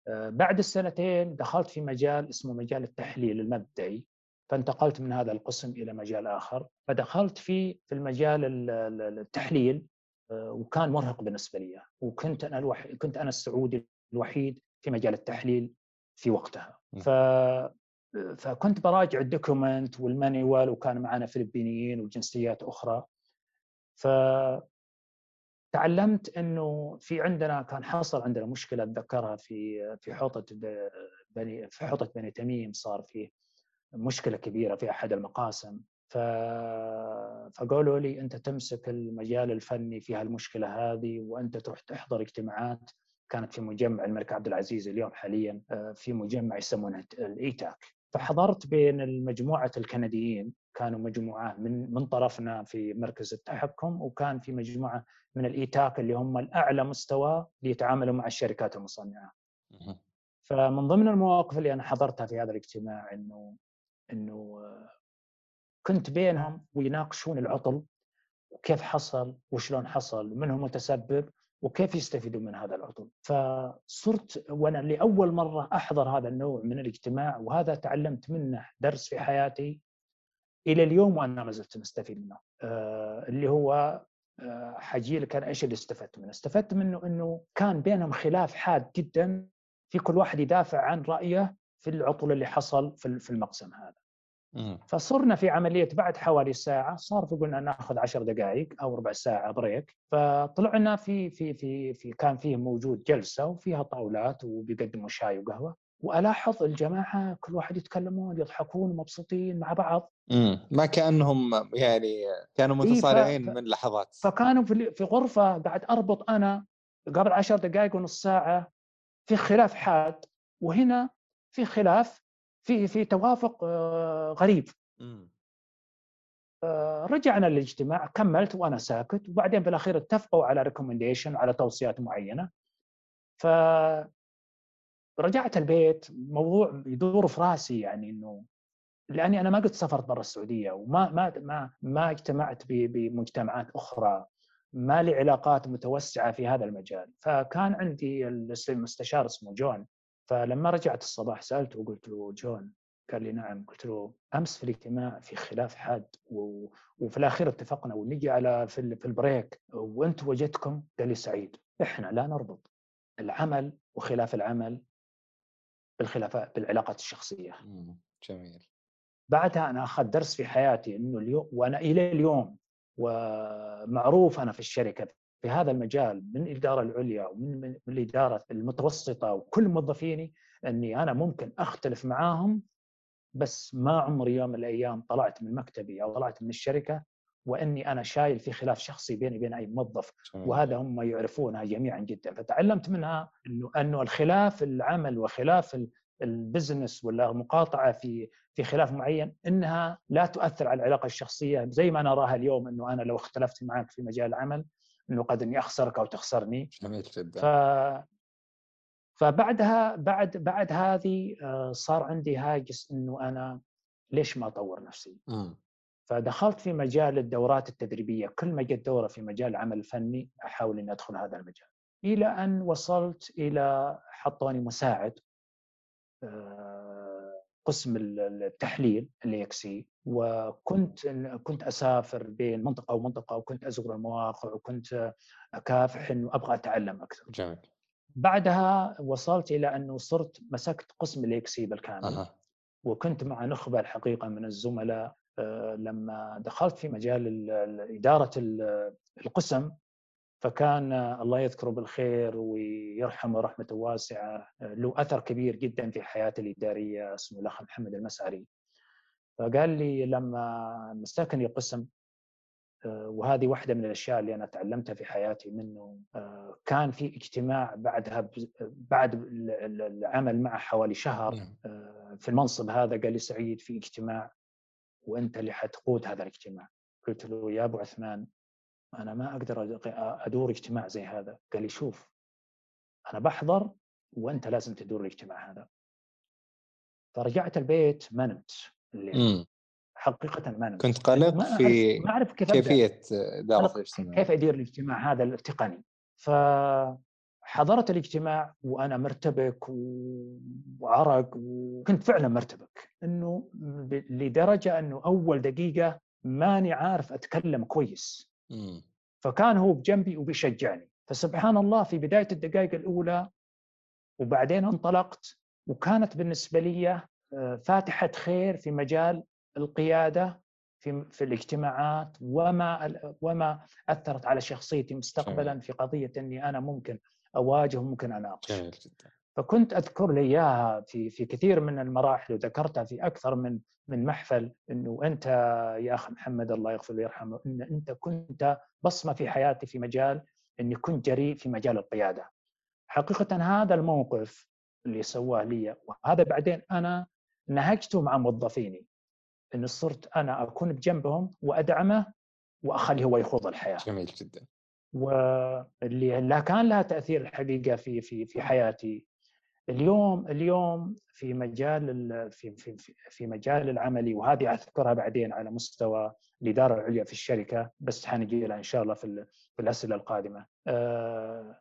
S1: آه، بعد السنتين دخلت في مجال اسمه مجال التحليل المبدئي فانتقلت من هذا القسم إلى مجال آخر. فدخلت في في المجال التحليل آه، وكان مرهق بالنسبة لي. وكنت أنا الوحيد كنت أنا السعودي الوحيد في مجال التحليل في وقتها. ف فكنت براجع ال document وال manual وكان معنا فلبينيين وجنسيات أخرى. ف تعلمت إنه في عندنا كان حصل عندنا مشكلة أتذكرها في في حوطة بني في حوطة بني تميم صار في مشكلة كبيرة في أحد المقاسم. ف... فقالوا لي أنت تمسك المجال الفني في هالمشكلة هذه وأنت تروح تحضر اجتماعات. كانت في مجمع الملك عبد العزيز اليوم حاليا آه، في مجمع يسمونه الايتاك فحضرت بين المجموعة الكنديين كانوا مجموعة من من طرفنا في مركز التحكم وكان في مجموعة من الإيتاك اللي هم الأعلى مستوى ليتعاملوا مع الشركات المصنعة. فمن ضمن المواقف اللي أنا حضرتها في هذا الاجتماع إنه إنه كنت بينهم ويناقشون العطل وكيف حصل وشلون حصل ومن هو متسبب وكيف يستفيدوا من هذا العطل فصرت وأنا لأول مرة أحضر هذا النوع من الاجتماع وهذا تعلمت منه درس في حياتي إلى اليوم وأنا ما زلت مستفيد منه آه اللي هو آه حجي لك أنا إيش اللي استفدت منه؟ استفدت منه إنه كان بينهم خلاف حاد جدا في كل واحد يدافع عن رأيه في العطل اللي حصل في المقسم هذا. فصرنا في عملية بعد حوالي ساعة صار في قلنا ناخذ عشر دقائق أو ربع ساعة بريك فطلعنا في في في في كان فيه موجود جلسة وفيها طاولات وبيقدموا شاي وقهوة. وألاحظ الجماعة كل واحد يتكلمون يضحكون مبسوطين مع بعض.
S2: امم ما كأنهم يعني كانوا متصارعين ف... من لحظات.
S1: فكانوا في في غرفة قاعد أربط أنا قبل عشر دقائق ونص ساعة في خلاف حاد وهنا في خلاف في في توافق آه، غريب. آه، رجعنا للاجتماع كملت وأنا ساكت وبعدين في الاخير اتفقوا على ريكومنديشن على توصيات معينة. ف رجعت البيت موضوع يدور في رأسي يعني إنه لأني أنا ما قد سافرت برا السعودية وما ما ما ما اجتمعت بمجتمعات أخرى ما لي علاقات متوسعة في هذا المجال. فكان عندي المستشار اسمه جون. فلما رجعت الصباح سألته وقلت له جون قال لي نعم. قلت له أمس في الاجتماع في خلاف حاد و... وفي الأخير اتفقنا ونجي على في, في ال break. وانت وجدتكم؟ قال لي سعيد. إحنا لا نربط العمل وخلاف العمل بالخلافات بالعلاقات الشخصية.
S2: جميل.
S1: بعدها أنا أخذت درس في حياتي إنه اليوم وأنا إلى اليوم ومعروف أنا في الشركة في هذا المجال من الإدارة العليا ومن من الإدارة المتوسطة وكل موظفيني أني أنا ممكن أختلف معاهم بس ما عمري يوم من الأيام طلعت من مكتبي أو طلعت من الشركة وأني أنا شايل في خلاف شخصي بيني وبين أي موظف وهذا هم يعرفونها جميعا جدا. فتعلمت منها انه أنه الخلاف العمل وخلاف البزنس ولا المقاطعه في في خلاف معين إنها لا تؤثر على العلاقة الشخصية زي ما نراها اليوم إنه أنا لو اختلفت معك في مجال العمل إنه قد إني أخسرك أو تخسرني
S2: جميل جدا
S1: ف... فبعدها بعد بعد هذه آه، صار عندي هاجس إنه أنا ليش ما أطور نفسي؟ م. فدخلت في مجال الدورات التدريبية كل ما جت دورة في مجال العمل الفني أحاول إني أدخل هذا المجال إلى أن وصلت إلى حطوني مساعد آه، قسم التحليل الاكسي وكنت كنت أسافر بين منطقة ومنطقة وكنت أزور المواقع وكنت أكافح إنه أبغى أتعلم أكثر.
S2: جميل.
S1: بعدها وصلت إلى إنه صرت مسكت قسم الاكسي بالكامل. أه. وكنت مع نخبة الحقيقة من الزملاء آه، لما دخلت في مجال إدارة القسم فكان الله يذكره بالخير ويرحمه رحمة واسعة له أثر كبير جدا في حياتي الإدارية اسمه الأخ محمد المسعري. فقال لي لما مسكني قسم وهذه واحدة من الأشياء اللي أنا تعلمتها في حياتي منه كان في اجتماع بعدها بعد العمل معه حوالي شهر نعم. في المنصب هذا. قال لي سعيد في اجتماع وأنت اللي حتقود هذا الاجتماع. قلت له يا أبو عثمان أنا ما أقدر أدور اجتماع زي هذا. قال لي شوف أنا بحضر وأنت لازم تدور الاجتماع هذا. فرجعت البيت ما نمت الليل. حقيقة ما نمت.
S2: كنت قلق في ما أعرف كيف كيفية إدارة
S1: الاجتماع كيف أدير الاجتماع هذا التقني؟ فحضرت الاجتماع وأنا مرتبك وعرق وكنت فعلا مرتبك. إنه لدرجة إنه أول دقيقة ماني عارف أتكلم كويس. فكان هو بجنبي وبيشجعني فسبحان الله في بداية الدقائق الأولى وبعدين انطلقت وكانت بالنسبة لي آه، فاتحة خير في مجال القيادة في في الاجتماعات وما وما أثرت على شخصيتي مستقبلا في قضية إني أنا ممكن أواجه وممكن أناقش. جميل جدا. فكنت أذكر لي إياها في في كثير من المراحل وذكرتها في أكثر من من محفل إنه أنت يا اخ محمد الله يغفر ويرحمه إن أنت كنت بصمة في حياتي في مجال إني كنت جريء في مجال القيادة. حقيقة هذا الموقف اللي سواه لي وهذا بعدين أنا نهجته مع موظفيني انه صرت أنا أكون بجنبهم وأدعمه وأخليه هو يخوض الحياة.
S2: جميل جدا.
S1: واللي لا كان لها تأثير الحقيقة في في في حياتي اليوم اليوم في مجال في في في مجال العملي وهذه أذكرها بعدين على مستوى الإدارة العليا في الشركة بس حنجي لها إن شاء الله في في الأسئلة القادمة. آه،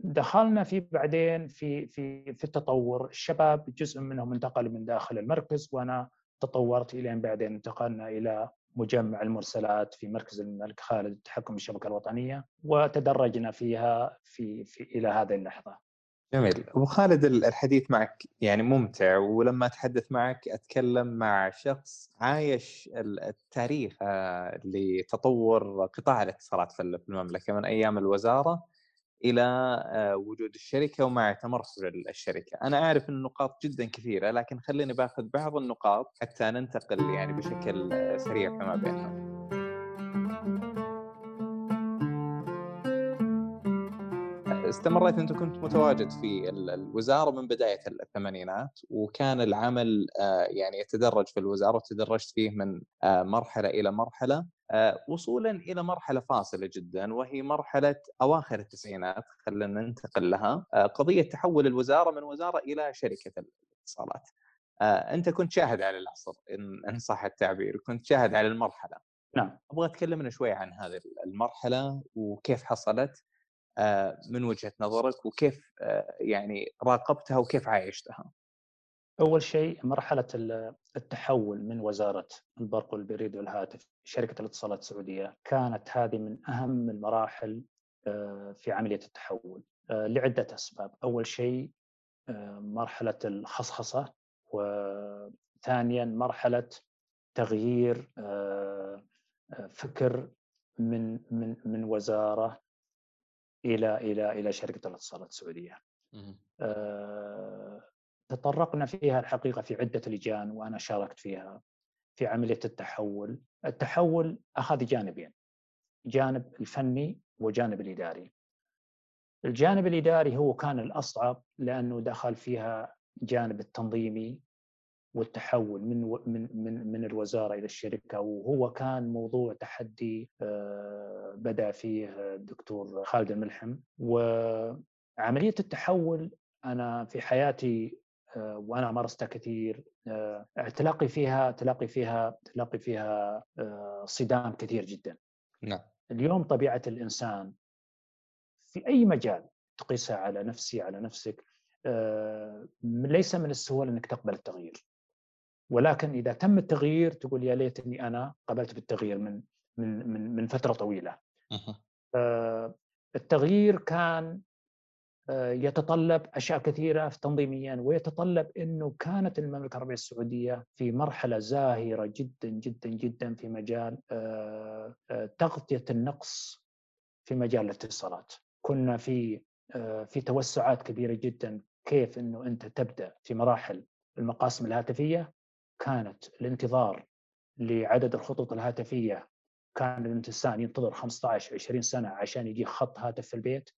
S1: دخلنا في بعدين في في في التطور الشباب جزء منهم انتقل من داخل المركز وأنا تطورت إلى بعدين انتقلنا إلى مجمع المرسلات في مركز الملك خالد التحكم بالشبكه الوطنية وتدرجنا فيها في, في إلى هذه اللحظة.
S2: جميل أبو خالد الحديث معك يعني ممتع ولما أتحدث معك أتكلم مع شخص عايش التاريخ آه، لتطور قطاع الاتصالات في المملكة من أيام الوزارة إلى آه، وجود الشركة ومع تمرسل الشركة، أنا أعرف النقاط جدا كثيرة لكن خليني باخذ بعض النقاط حتى ننتقل يعني بشكل سريع فيما بيننا. استمريت انت كنت متواجد في الوزارة من بداية الثمانينات وكان العمل آه، يعني يتدرج في الوزارة وتدرجت فيه من آه، مرحلة إلى مرحلة آه، وصولا إلى مرحلة فاصلة جدا وهي مرحلة أواخر التسعينات خلينا ننتقل لها قضية تحول الوزارة من وزارة إلى شركة الاتصالات. أنت كنت شاهد على العصر إن صح التعبير كنت شاهد على المرحلة.
S1: نعم.
S2: أبغى تكلمنا شوي عن هذه المرحلة وكيف حصلت من وجهة نظرك وكيف آه، يعني راقبتها وكيف عايشتها؟
S1: أول شيء مرحلة التحول من وزارة البرق والبريد والهاتف شركه الاتصالات السعودية كانت هذه من أهم المراحل آه، في عملية التحول لعدة أسباب، أول شيء مرحلة الخصخصة وثانيا مرحلة تغيير فكر من من من وزارة إلى إلى إلى شركة الاتصالات السعودية. آه، تطرقنا فيها الحقيقة في عدة لجان وأنا شاركت فيها في عملية التحول، التحول أخذ جانبين جانب الفني وجانب الإداري. الجانب الإداري هو كان الأصعب لأنه دخل فيها جانب التنظيمي والتحول من من من من الوزارة إلى الشركة. وهو كان موضوع تحدي آه، بدأ فيه الدكتور خالد الملحم. وعملية التحول أنا في حياتي آه، وأنا مارستها كثير آه، تلاقي فيها تلاقي فيها تلاقي فيها صدام كثير جدا.
S2: نعم.
S1: اليوم طبيعة الإنسان في أي مجال تقيسها على نفسي على نفسك ليس من السهولة إنك تقبل التغيير. ولكن إذا تم التغيير تقول يا ليتني أنا قبلت بالتغيير من من من من فترة طويلة. آه، التغيير كان آه، يتطلب أشياء كثيرة تنظيميا ويتطلب إنه كانت المملكة العربية السعودية في مرحلة زاهرة جدا جدا جدا في مجال آه، تغطية النقص في مجال الاتصالات. كنا في في توسعات كبيرة جدا كيف إنه أنت تبدأ في مراحل المقاسم الهاتفية كانت الانتظار لعدد الخطوط الهاتفية كان الإنسان ينتظر 15 20 سنة عشان يجي خط هاتف في البيت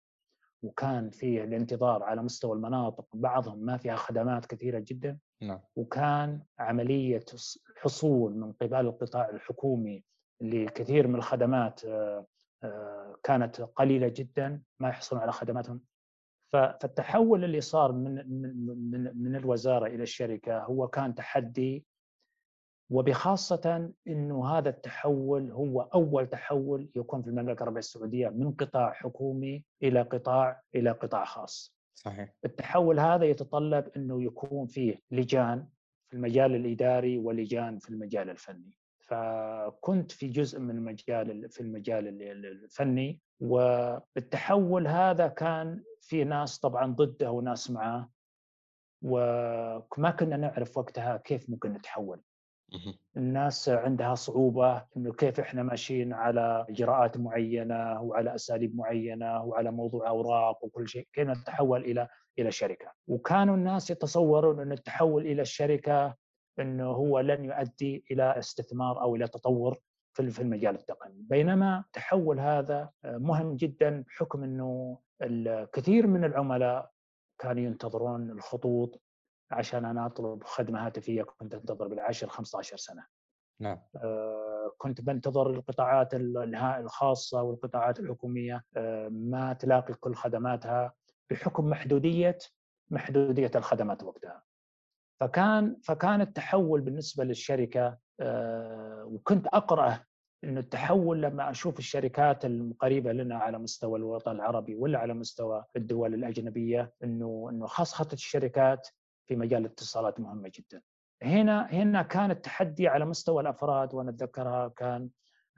S1: وكان فيه الانتظار على مستوى المناطق بعضهم ما فيها خدمات كثيرة جدا نعم. وكان عملية الحصول من قبل القطاع الحكومي لكثير من الخدمات آه، آه، كانت قليلة جدا ما يحصلون على خدماتهم فالتحول اللي صار من من من الوزارة إلى الشركة هو كان تحدي وبخاصة أنه هذا التحول هو أول تحول يكون في المملكة العربية السعودية من قطاع حكومي إلى قطاع إلى قطاع خاص. صحيح. التحول هذا يتطلب أنه يكون فيه لجان في المجال الإداري ولجان في المجال الفني. فكنت في جزء من المجال في المجال الفني والتحول هذا كان في ناس طبعا ضده وناس معاه وما كنا نعرف وقتها كيف ممكن نتحول. الناس عندها صعوبة إنه كيف إحنا ماشيين على إجراءات معينة وعلى أساليب معينة وعلى موضوع أوراق وكل شيء، كيف نتحول إلى إلى شركة، وكانوا الناس يتصورون ان التحول إلى الشركة إنه هو لن يؤدي إلى استثمار أو إلى تطور في المجال التقني، بينما التحول هذا مهم جدا بحكم إنه الكثير من العملاء كانوا ينتظرون الخطوط عشان أنا أطلب خدمة هاتفية كنت أنتظر بالعشر 15 سنة. نعم. آه كنت بنتظر القطاعات الخاصة والقطاعات الحكومية آه ما تلاقي كل خدماتها بحكم محدودية محدودية الخدمات وقتها. فكان فكان التحول بالنسبة للشركة آه وكنت أقرأ إنه التحول لما أشوف الشركات القريبة لنا على مستوى الوطن العربي ولا على مستوى الدول الأجنبية إنه إنه خاصة الشركات في مجال الاتصالات مهمة جدا. هنا هنا كان التحدي على مستوى الأفراد وأنا أتذكرها كان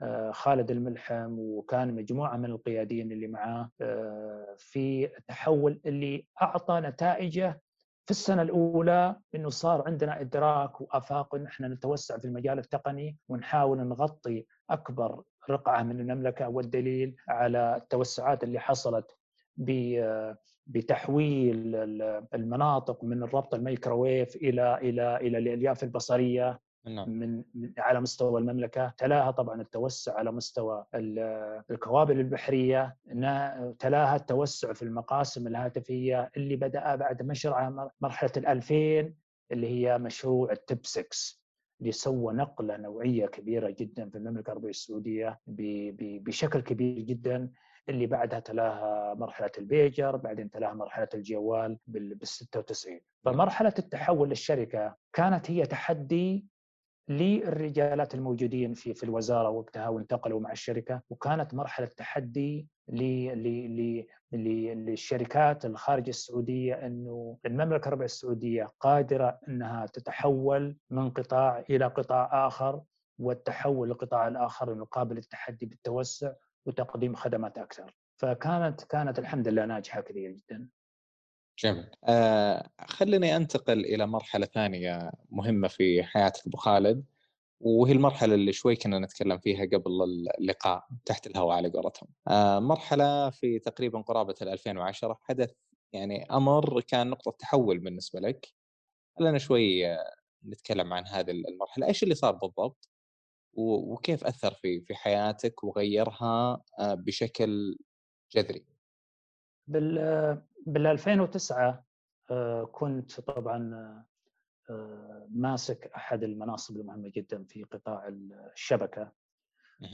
S1: آه، خالد الملحم وكان مجموعة من القياديين اللي معاه آه، في التحول اللي أعطى نتائجه في السنة الأولى إنه صار عندنا إدراك وآفاق إن إحنا نتوسع في المجال التقني ونحاول نغطي أكبر رقعة من المملكة والدليل على التوسعات اللي حصلت بتحويل المناطق من الربط الميكروويف إلى إلى إلى الألياف البصرية نعم. من على مستوى المملكة تلاها طبعا التوسع على مستوى الكوابل البحرية تلاها التوسع في المقاسم الهاتفية اللي بدأ بعد مشروع مرحلة ال2000 اللي هي مشروع التب 6 اللي سوى نقلة نوعية كبيرة جدا في المملكة العربية السعودية بشكل كبير جدا اللي بعدها تلاها مرحلة البيجر بعدين تلاها مرحلة الجوال بال 96 فمرحلة التحول للشركة كانت هي تحدي للرجالات الموجودين في في الوزارة وقتها وانتقلوا مع الشركة وكانت مرحلة تحدي للشركات الخارج السعودية إنه المملكة العربيه السعودية قادرة إنها تتحول من قطاع إلى قطاع آخر والتحول للقطاع الآخر انه قابل للتحدي بالتوسع. وتقديم خدمات أكثر. فكانت كانت الحمد لله ناجحة كثير جدا.
S2: جميل. آه خليني أنتقل إلى مرحلة ثانية مهمة في حياتك أبو خالد وهي المرحلة اللي شوي كنا نتكلم فيها قبل اللقاء تحت الهواء على قولتهم. آه مرحلة في تقريبا قرابة 2010 حدث يعني أمر كان نقطة تحول بالنسبة لك. خلينا شوي نتكلم عن هذه المرحلة. إيش اللي صار بالضبط؟ وكيف أثر في في حياتك وغيرها آه، بشكل جذري؟
S1: بال بال 2009 آه، كنت طبعا آه، ماسك أحد المناصب المهمة جدا في قطاع الشبكه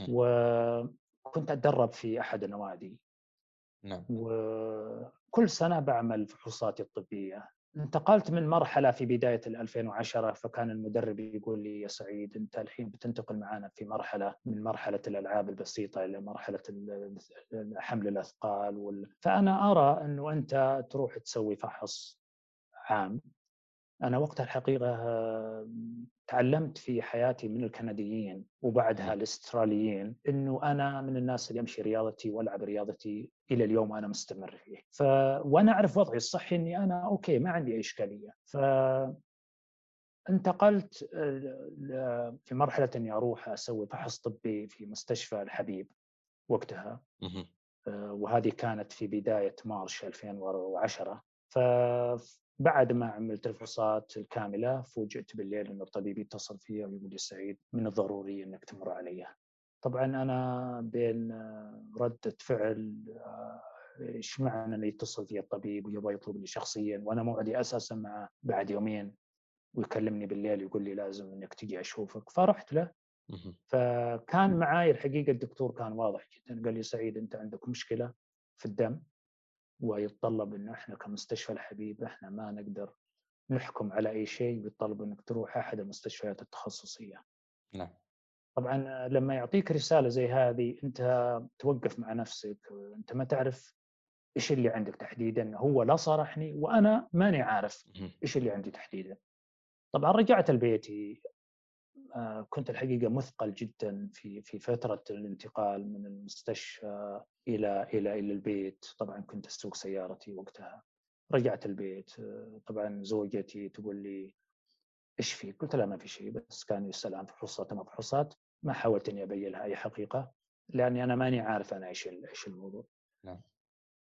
S1: وكنت أتدرب في أحد النوادي نعم. وكل سنة بعمل فحوصاتي الطبية انتقلت من مرحلة في بداية 2010 فكان المدرب يقول لي يا سعيد أنت الحين بتنتقل معنا في مرحلة من مرحلة الألعاب البسيطة إلى مرحلة حمل الأثقال وال... فأنا أرى أنه أنت تروح تسوي فحص عام أنا وقتها الحقيقة تعلمت في حياتي من الكنديين وبعدها الأستراليين إنه أنا من الناس اللي أمشي رياضتي وألعب رياضتي إلى اليوم أنا مستمر فيه. ف وأنا أعرف وضعي الصحي إني أنا okay ما عندي أي إشكالية. ف انتقلت في مرحلة إني أروح أسوي فحص طبي في مستشفى الحبيب وقتها آه، وهذه كانت في بداية March 2010 فبعد ما عملت الفحوصات الكاملة فوجئت بالليل إن الطبيب يتصل فيا ويقول لي سعيد من الضروري إنك تمر علي. طبعا أنا بين ردة فعل آه، إيش معنى إنه يتصل في الطبيب ويبغى يطلبني شخصيا؟ وأنا موعدي أساسا معه بعد يومين ويكلمني بالليل يقول لي لازم إنك تجي أشوفك. فرحت له. فكان معاي الحقيقة الدكتور كان واضح جدا. قال لي سعيد أنت عندك مشكلة في الدم؟ ويتطلب إنه إحنا كمستشفى الحبيب إحنا ما نقدر نحكم على أي شيء ويتطلب إنك تروح أحد المستشفيات التخصصية. نعم. طبعا لما يعطيك رسالة زي هذه أنت توقف مع نفسك أنت ما تعرف إيش اللي عندك تحديدا هو لا صارحني وأنا ماني عارف إيش اللي عندي تحديدا. طبعا رجعت لبيتي آه، كنت الحقيقة مثقل جدا في في فترة الانتقال من المستشفى إلى إلى إلى البيت طبعا كنت أسوق سيارتي وقتها رجعت البيت طبعا زوجتي تقول لي إيش في؟ قلت لها ما في شيء بس كان يسال عن فحوصات ما فحوصات ما حاولت إني أبين لها أي حقيقة لأني أنا ماني عارف أنا إيش إيش الموضوع. نعم.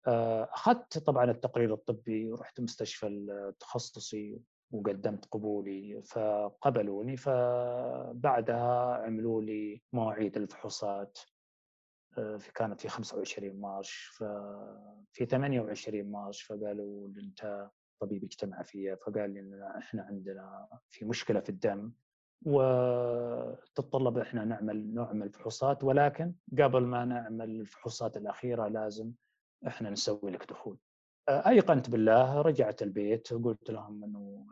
S1: آه، أخذت طبعا التقرير الطبي ورحت مستشفى التخصصي وقدمت قبولي فقبلوني فبعدها عملوا لي مواعيد الفحوصات في كانت في 25 مارش ففي 28 مارش فقالوا أنت طبيب اجتمع فيها فقال لي إحنا عندنا في مشكلة في الدم وتتطلب إحنا نعمل نوع من الفحوصات ولكن قبل ما نعمل الفحوصات الأخيرة لازم إحنا نسوي لك دخول. أيقنت بالله رجعت البيت قلت لهم إنه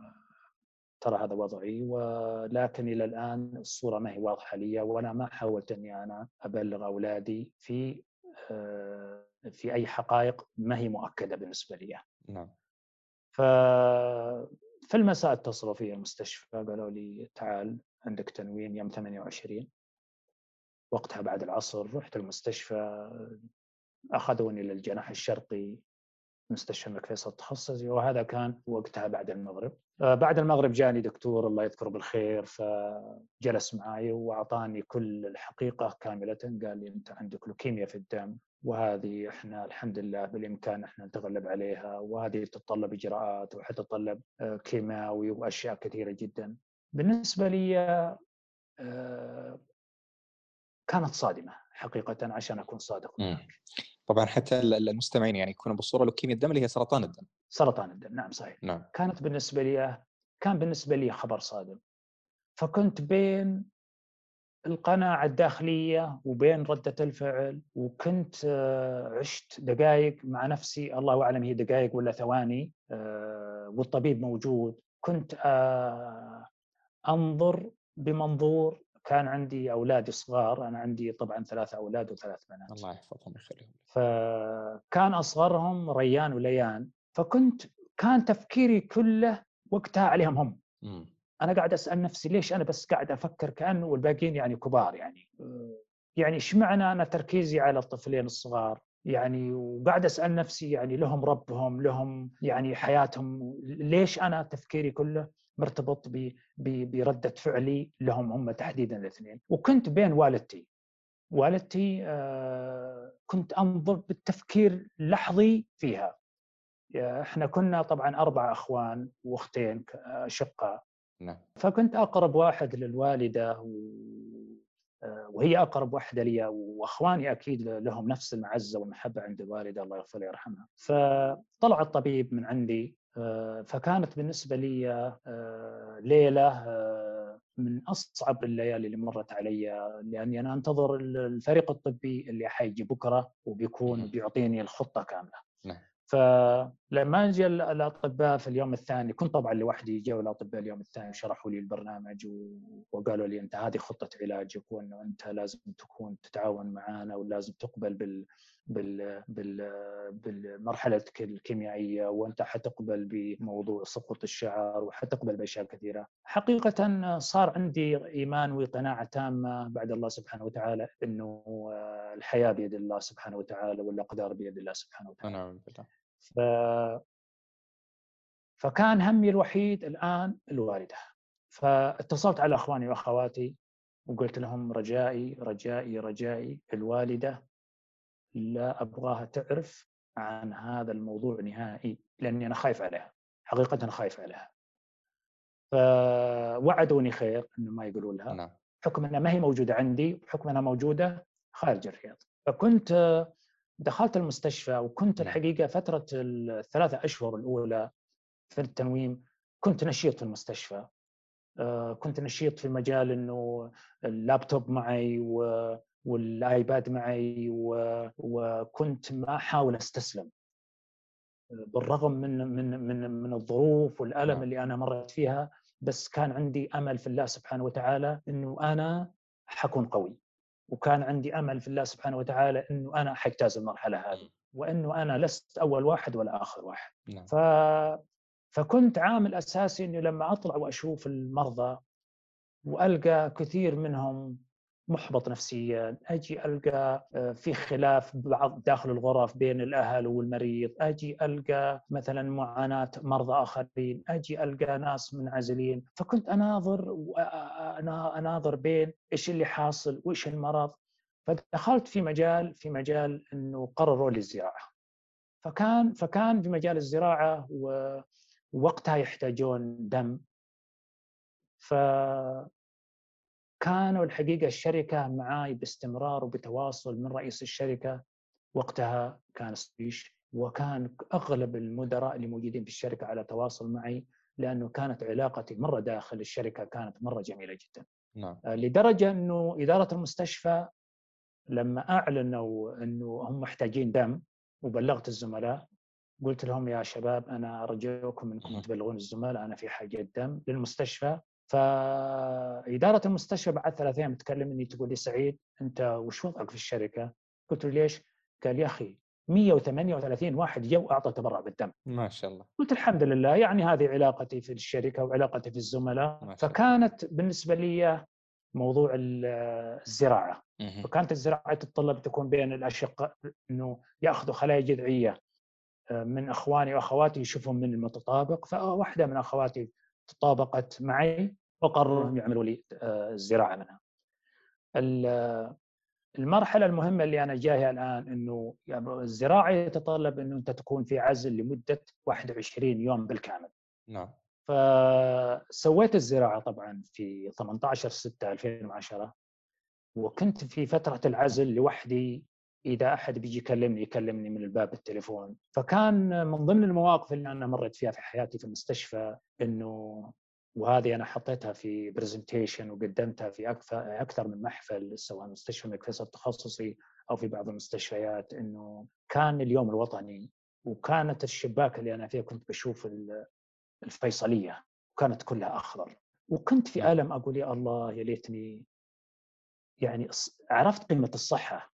S1: ترى هذا وضعي ولكن إلى الآن الصورة ما هي واضحة لي وأنا ما حاولت إني أنا أبلغ أولادي في آه، في أي حقائق ما هي مؤكدة بالنسبة لي. نعم. ف في المساء اتصلوا في المستشفى قالوا لي تعال عندك تنويم يوم 28 وقتها بعد العصر رحت المستشفى أخذوني للجناح الشرقي مستشفى الملك فيصل التخصصي وهذا كان وقتها بعد المغرب. آه، بعد المغرب جاني دكتور الله يذكره بالخير فجلس معي وأعطاني كل الحقيقة كاملة. قال لي أنت عندك لوكيميا في الدم وهذه إحنا الحمد لله بالإمكان إحنا نتغلب عليها وهذه تتطلب إجراءات وحتتطلب آه، كيماوي وأشياء كثيرة جدا. بالنسبة لي آه، كانت صادمة حقيقة عشان أكون صادق معك.
S2: طبعا حتى المستمعين يعني يكونوا بالصورة لوكيميا الدم اللي هي سرطان الدم.
S1: سرطان الدم نعم صحيح. نعم. كانت بالنسبة لي كان بالنسبة لي خبر صادم. فكنت بين القناعة الداخلية وبين ردة الفعل وكنت آه، عشت دقائق مع نفسي. الله أعلم هي دقائق ولا ثواني آه، والطبيب موجود. كنت آه، أنظر بمنظور كان عندي أولادي صغار أنا عندي طبعا ثلاثة أولاد وثلاث بنات.
S2: الله يحفظهم ويخليهم.
S1: فكان أصغرهم ريان وليان فكنت كان تفكيري كله وقتها عليهم هم. م. أنا قاعد أسأل نفسي ليش أنا بس قاعد أفكر كانه والباقيين يعني كبار يعني. يعني إيش معنى أنا تركيزي على الطفلين الصغار؟ يعني وقاعد أسأل نفسي يعني لهم ربهم لهم يعني حياتهم ليش أنا تفكيري كله؟ مرتبط برده فعلي لهم هم تحديدا الاثنين. وكنت بين والدتي. والدتي آه، كنت أنظر بالتفكير لحظي فيها. إحنا كنا طبعا أربع أخوان وأختين اشقاء نعم. فكنت أقرب واحد للوالدة آه، وهي أقرب واحدة لي وأخواني أكيد لهم نفس المعزة والمحبة عند الوالدة الله يغفر ويرحمها. فطلع الطبيب من عندي آه، فكانت بالنسبة لي آه، ليلة من أصعب الليالي اللي مرت علي لأني أنا أنتظر الفريق الطبي اللي حيجي بكرة وبيكون بيعطيني الخطة كاملة نعم. ف لما جاء الأطباء في اليوم الثاني كنت طبعا لوحدي جاءوا الاطباء اليوم الثاني شرحوا لي البرنامج وقالوا لي أنت هذه خطة علاجك وانه أنت لازم تكون تتعاون معنا ولازم تقبل بال بال بال بالمرحلة الكيميائية وأنت حتقبل بموضوع سقوط الشعر وحتقبل بأشياء كثيرة. حقيقة صار عندي إيمان وقناعة تامة بعد الله سبحانه وتعالى إنه الحياة بيد الله سبحانه وتعالى والأقدار بيد الله سبحانه وتعالى. نعم. ف... فكان همي الوحيد الآن الوالدة. فاتصلت على أخواني وأخواتي وقلت لهم رجائي رجائي رجائي الوالدة لا أبغاها تعرف عن هذا الموضوع نهائي لأني أنا خايف عليها حقيقة خايف عليها. فوعدوني خير انه ما يقولوا لها نعم. حكم أنها ما هي موجودة عندي وحكم أنها موجودة خارج الرياض. فكنت دخلت المستشفى وكنت الحقيقة فترة الثلاثة أشهر الأولى في التنويم كنت نشيط في المستشفى. آه، كنت نشيط في مجال إنه اللابتوب معي والآيباد معي وكنت ما أحاول أستسلم. بالرغم من من من من الظروف والألم نعم. اللي أنا مريت فيها بس كان عندي أمل في الله سبحانه وتعالى إنه أنا حكون قوي. وكان عندي أمل في الله سبحانه وتعالى إنه أنا حجتاز المرحلة هذه وإنه أنا لست أول واحد ولا آخر واحد نعم. ف فكنت عامل أساسي اني لما أطلع وأشوف المرضى وألقى كثير منهم محبط نفسيا أجي ألقى آه، في خلاف بعض داخل الغرف بين الأهل والمريض. أجي ألقى مثلا معاناة مرضى آخرين. أجي ألقى ناس منعزلين. فكنت أناظر وأنا أناظر بين إيش اللي حاصل وإيش المرض. فدخلت في مجال في مجال إنه قرروا لي الزراعة. فكان فكان في مجال الزراعة ووقتها يحتاجون دم. ف كانوا الحقيقة الشركة معاي باستمرار وبتواصل من رئيس الشركة وقتها كان سبيش وكان أغلب المدراء اللي موجودين في الشركة على تواصل معي لأنه كانت علاقتي مرة داخل الشركة كانت مرة جميلة جدا. نعم. آه، لدرجة إنه إدارة المستشفى لما أعلنوا إنه هم محتاجين دم وبلغت الزملاء قلت لهم يا شباب أنا أرجوكم إنكم تبلغون الزملاء أنا في حاجة دم للمستشفى فإدارة المستشفى بعد ثلاث أيام تكلمني تقول لي سعيد أنت وش وضعك في الشركة؟ قلت له ليش؟ قال يا أخي 138 واحد جو أعطى تبرع بالدم.
S2: ما شاء الله.
S1: قلت الحمد لله يعني هذه علاقتي في الشركة وعلاقتي في الزملاء. فكانت بالنسبة لي موضوع الزراعة. فكانت الزراعة تتطلب تكون بين الأشقاء أنه يأخذوا خلايا جذعية آه، من أخواني وأخواتي يشوفهم من المتطابق فواحدة من أخواتي تطابقت معي. وقرروا انهم يعملوا لي آه، الزراعة منها. المرحلة المهمة اللي أنا جايها الآن إنه يعني الزراعة يتطلب إنه أنت تكون في عزل لمدة 21 يوم بالكامل. نعم. فسويت الزراعة طبعا في 18 6 2010 وكنت في فترة العزل لوحدي إذا أحد بيجي يكلمني يكلمني من الباب التليفون فكان من ضمن المواقف اللي أنا مريت فيها في حياتي في المستشفى إنه وهذه أنا حطيتها في برزنتيشن وقدمتها في أكثر أكثر من محفل سواء مستشفى الملك فيصل التخصصي أو في بعض المستشفيات إنه كان اليوم الوطني وكانت الشباك اللي أنا فيها كنت بشوف الفيصلية وكانت كلها أخضر. وكنت في نعم. ألم أقول يا الله يا ليتني يعني عرفت قيمة الصحة.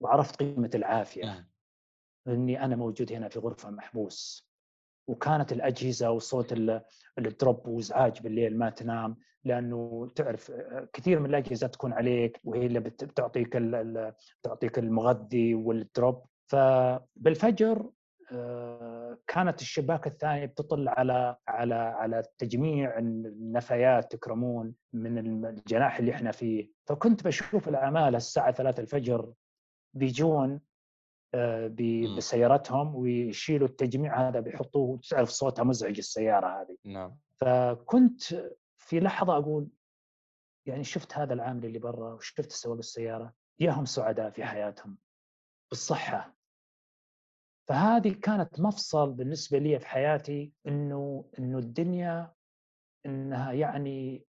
S1: وعرفت قيمة العافية. إني أنا موجود هنا في غرفة محبوس. وكانت الأجهزة وصوت الدروب وإزعاج بالليل ما تنام لأنه تعرف كثير من الأجهزة تكون عليك وهي اللي بتعطيك تعطيك المغذي والدروب. فبالفجر آه، كانت الشباك الثانية بتطل على على على تجميع النفايات تكرمون من الجناح اللي إحنا فيه. فكنت بشوف العماله الساعة 3 الفجر بيجون بسيارتهم ويشيلوا التجميع هذا بيحطوه تعرف صوتها مزعج السيارة هذه. نعم. فكنت في لحظة أقول يعني شفت هذا العامل اللي برا وشفت سواق السيارة ياهم سعداء في حياتهم بالصحة. فهذه كانت مفصل بالنسبة لي في حياتي إنه إنه الدنيا إنها يعني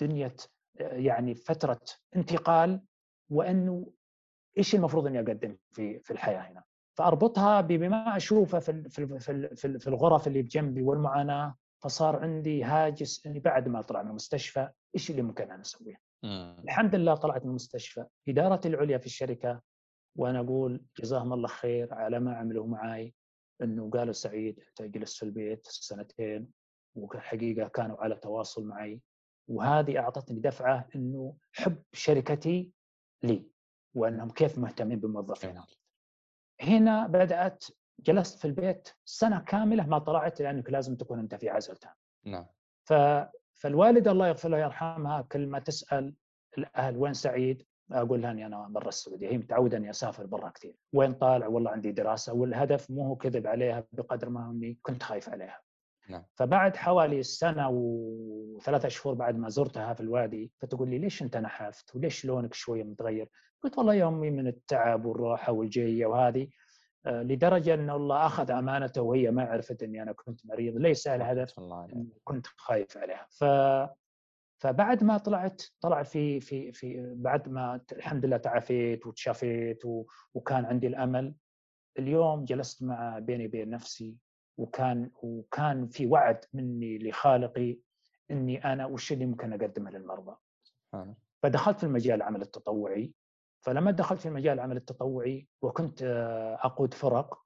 S1: دنيا يعني فترة انتقال وإنه إيش المفروض إني أقدم في في الحياة هنا؟ فأربطها بما أشوفه في في في في الغرف اللي بجنبي والمعاناة فصار عندي هاجس إني بعد ما أطلع من المستشفى إيش اللي ممكن أنا أسويه؟ الحمد لله طلعت من المستشفى، إدارتي العليا في الشركة وأنا أقول جزاهم الله خير على ما عملوا معي إنه قالوا سعيد أنت جلست في البيت سنتين وحقيقة كانوا على تواصل معي وهذه أعطتني دفعة إنه حب شركتي لي. وأنهم كيف مهتمين بموظفينهم. هنا بدأت جلست في البيت سنة كاملة ما طلعت لأنك لازم تكون أنت في عزل تام.
S2: نعم.
S1: ف... فالوالده الله يغفر لها ويرحمها كل ما تسأل الأهل وين سعيد؟ أقول لها اني أنا برا السعودية هي متعودة إني أسافر برا كثير وين طالع والله عندي دراسة والهدف مو هو كذب عليها بقدر ما إني كنت خايف عليها
S2: نعم.
S1: فبعد حوالي سنة وثلاثة شهور بعد ما زرتها في الوادي فتقول لي ليش أنت نحفت وليش لونك شوية متغير؟ قلت والله يا امي من التعب والروحه والجيه وهذه آه، لدرجة أن الله أخذ أمانته وهي ما عرفت أني أنا كنت مريض ليس الهدف كنت خايف عليها. ف فبعد ما طلعت طلع في في في بعد ما الحمد لله تعافيت وتشافيت وكان عندي الأمل اليوم جلست مع بيني وبين نفسي وكان وكان في وعد مني لخالقي أني أنا وش اللي ممكن أقدمه للمرضى. فدخلت في المجال العمل التطوعي فلما دخلت في المجال العمل التطوعي وكنت آه، أقود فرق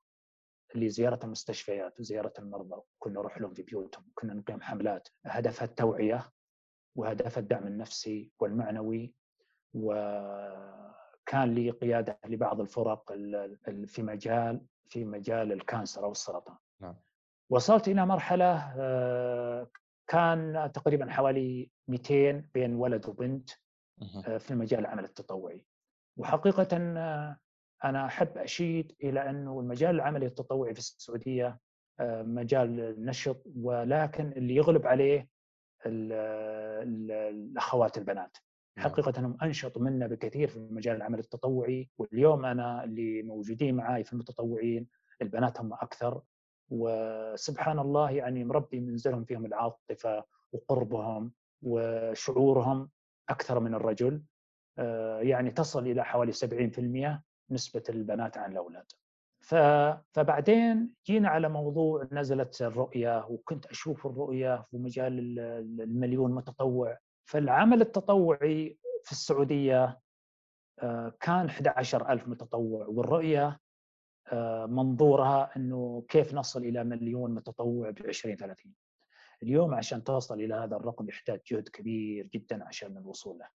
S1: لزيارة المستشفيات وزيارة المرضى كنا نروح لهم في بيوتهم كنا نقيم حملات هدفها التوعية وهدفها الدعم النفسي والمعنوي وكان لي قيادة لبعض الفرق في مجال في مجال الكانسر أو السرطان. نعم. وصلت إلى مرحلة آه، كان تقريبا حوالي 200 بين ولد وبنت آه، في المجال العمل التطوعي. وحقيقة آه، أنا أحب أشيد إلى أنه المجال العملي التطوعي في السعودية مجال نشط ولكن اللي يغلب عليه الأخوات البنات. نعم. حقيقة أنهم أنشط منا بكثير في مجال العمل التطوعي واليوم أنا اللي موجودين معي في المتطوعين البنات هم أكثر. وسبحان الله يعني مربي منزلهم فيهم العاطفة وقربهم وشعورهم أكثر من الرجل. آه، يعني تصل إلى حوالي 70% نسبة البنات عن الأولاد. فبعدين جينا على موضوع نزلت الرؤية وكنت أشوف الرؤية في مجال المليون متطوع. فالعمل التطوعي في السعودية آه، كان 11 ألف متطوع والرؤية آه، منظورها أنه كيف نصل إلى مليون متطوع ب 2030 اليوم عشان توصل إلى هذا الرقم يحتاج جهد كبير جدا عشان الوصول له.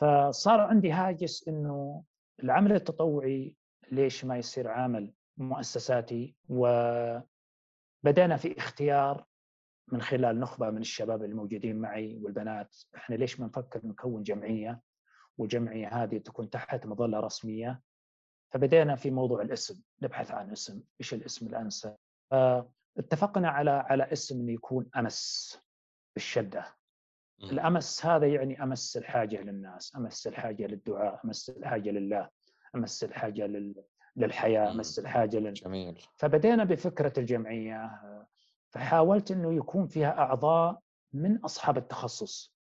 S1: فصار عندي هاجس أنه العمل التطوعي ليش ما يصير عامل مؤسساتي وبدأنا في اختيار من خلال نخبة من الشباب الموجودين معي والبنات إحنا ليش ما نفكر نكون جمعية؟ والجمعية هذه تكون تحت مظلة رسمية. فبدأنا في موضوع الاسم نبحث عن اسم إيش الاسم الانسب اتفقنا على على اسم إنه يكون أمس بالشدة. الأمس هذا يعني أمس الحاجة للناس أمس الحاجة للدعاء أمس الحاجة لله أمس الحاجة للحياة أمس الحاجة لل...
S2: جميل.
S1: فبدينا بفكرة الجمعية فحاولت إنه يكون فيها أعضاء من أصحاب التخصص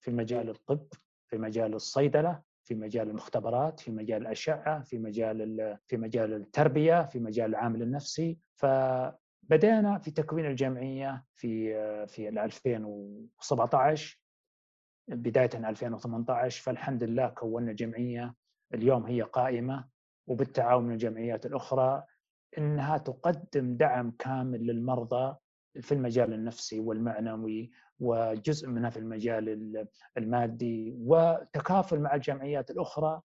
S1: في مجال الطب في مجال الصيدلة في مجال المختبرات في مجال الأشعة في مجال في مجال التربية في مجال العامل النفسي. فبدأنا في تكوين الجمعية في في 2017 بداية 2018 فالحمد لله كونا جمعية. اليوم هي قائمة وبالتعاون من الجمعيات الأخرى إنها تقدم دعم كامل للمرضى في المجال النفسي والمعنوي وجزء منها في المجال المادي وتكافل مع الجمعيات الأخرى.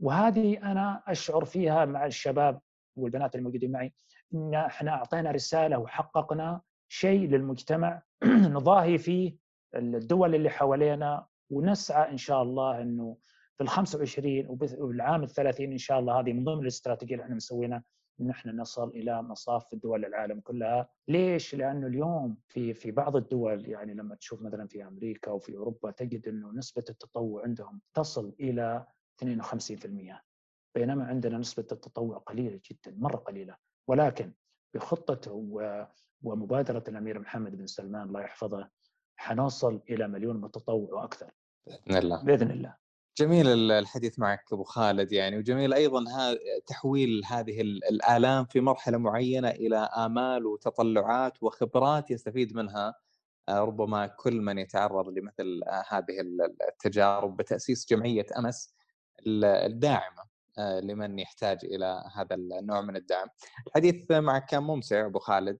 S1: وهذه أنا أشعر فيها مع الشباب والبنات الموجودين معي إن إحنا أعطينا رسالة وحققنا شيء للمجتمع. نضاهي فيه الدول اللي حوالينا ونسعى إن شاء الله إنه في ال 25 وبالعام ال 30 إن شاء الله هذه من ضمن الاستراتيجية اللي إحنا مسوينها إن إحنا نصل إلى مصاف دول العالم كلها، ليش؟ لأنه اليوم في في بعض الدول يعني لما تشوف مثلا في أمريكا وفي أوروبا تجد إنه نسبة التطوع عندهم تصل إلى 52% بينما عندنا نسبة التطوع قليلة جدا مرة قليلة ولكن بخطته ومبادرة الأمير محمد بن سلمان الله يحفظه حنوصل إلى مليون متطوع وأكثر.
S2: بإذن الله.
S1: بإذن الله.
S2: جميل الحديث معك أبو خالد يعني وجميل أيضا تحويل هذه الآلام في مرحلة معينة إلى آمال وتطلعات وخبرات يستفيد منها آه، ربما كل من يتعرض لمثل هذه التجارب بتأسيس جمعية أمس الداعمة آه، لمن يحتاج إلى هذا النوع من الدعم. الحديث معك كان ممتع أبو خالد.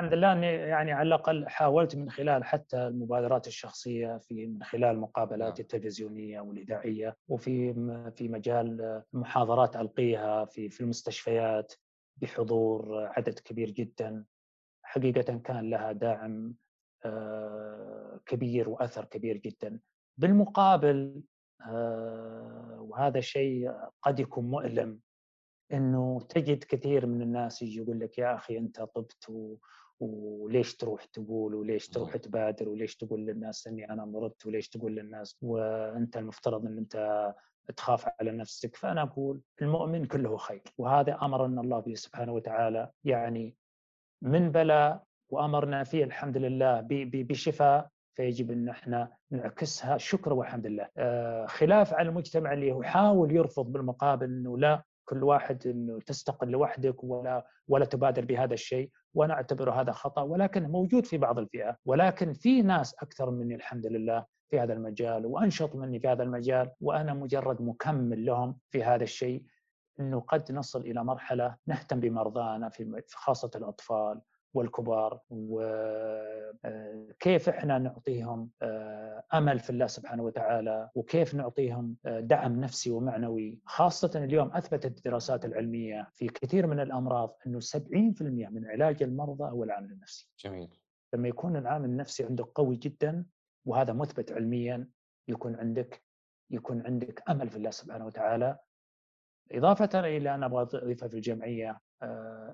S1: الحمد لله أني يعني على الأقل حاولت من خلال حتى المبادرات الشخصية في من خلال المقابلات نعم. التلفزيونية والإذاعية وفي في مجال محاضرات ألقيها في في المستشفيات بحضور عدد كبير جدا حقيقة كان لها داعم آه، كبير وأثر كبير جدا بالمقابل آه، وهذا شيء قد يكون مؤلم إنه تجد كثير من الناس يجي يقول لك يا أخي أنت طبت وليش تروح تقول وليش تروح تبادر وليش تقول للناس إني أنا مرضت وليش تقول للناس؟ وأنت المفترض إن أنت تخاف على نفسك. فأنا أقول المؤمن كله خير. وهذا امرنا الله به سبحانه وتعالى يعني من بلاء وأمرنا فيه الحمد لله بشفاء. فيجب أن إحنا نعكسها. شكر والحمد لله. آه، خلاف على المجتمع اللي يحاول يرفض بالمقابل إنه لا كل واحد إنه تستقل لوحدك ولا ولا تبادر بهذا الشيء وأنا اعتبره هذا خطأ ولكن موجود في بعض الفئات ولكن في ناس أكثر مني الحمد لله في هذا المجال وأنشط مني في هذا المجال وأنا مجرد مكمل لهم في هذا الشيء إنه قد نصل إلى مرحلة نهتم بمرضانا في خاصة الأطفال. والكبار وكيف آه، إحنا نعطيهم آه، أمل في الله سبحانه وتعالى وكيف نعطيهم آه، دعم نفسي ومعنوي خاصة اليوم أثبتت الدراسات العلمية في كثير من الأمراض إنه 70% من علاج المرضى هو العامل النفسي.
S2: جميل.
S1: لما يكون العامل النفسي عندك قوي جدا وهذا مثبت علميا يكون عندك يكون عندك أمل في الله سبحانه وتعالى إضافة إلى أنا أبغى أضيفها في الجمعية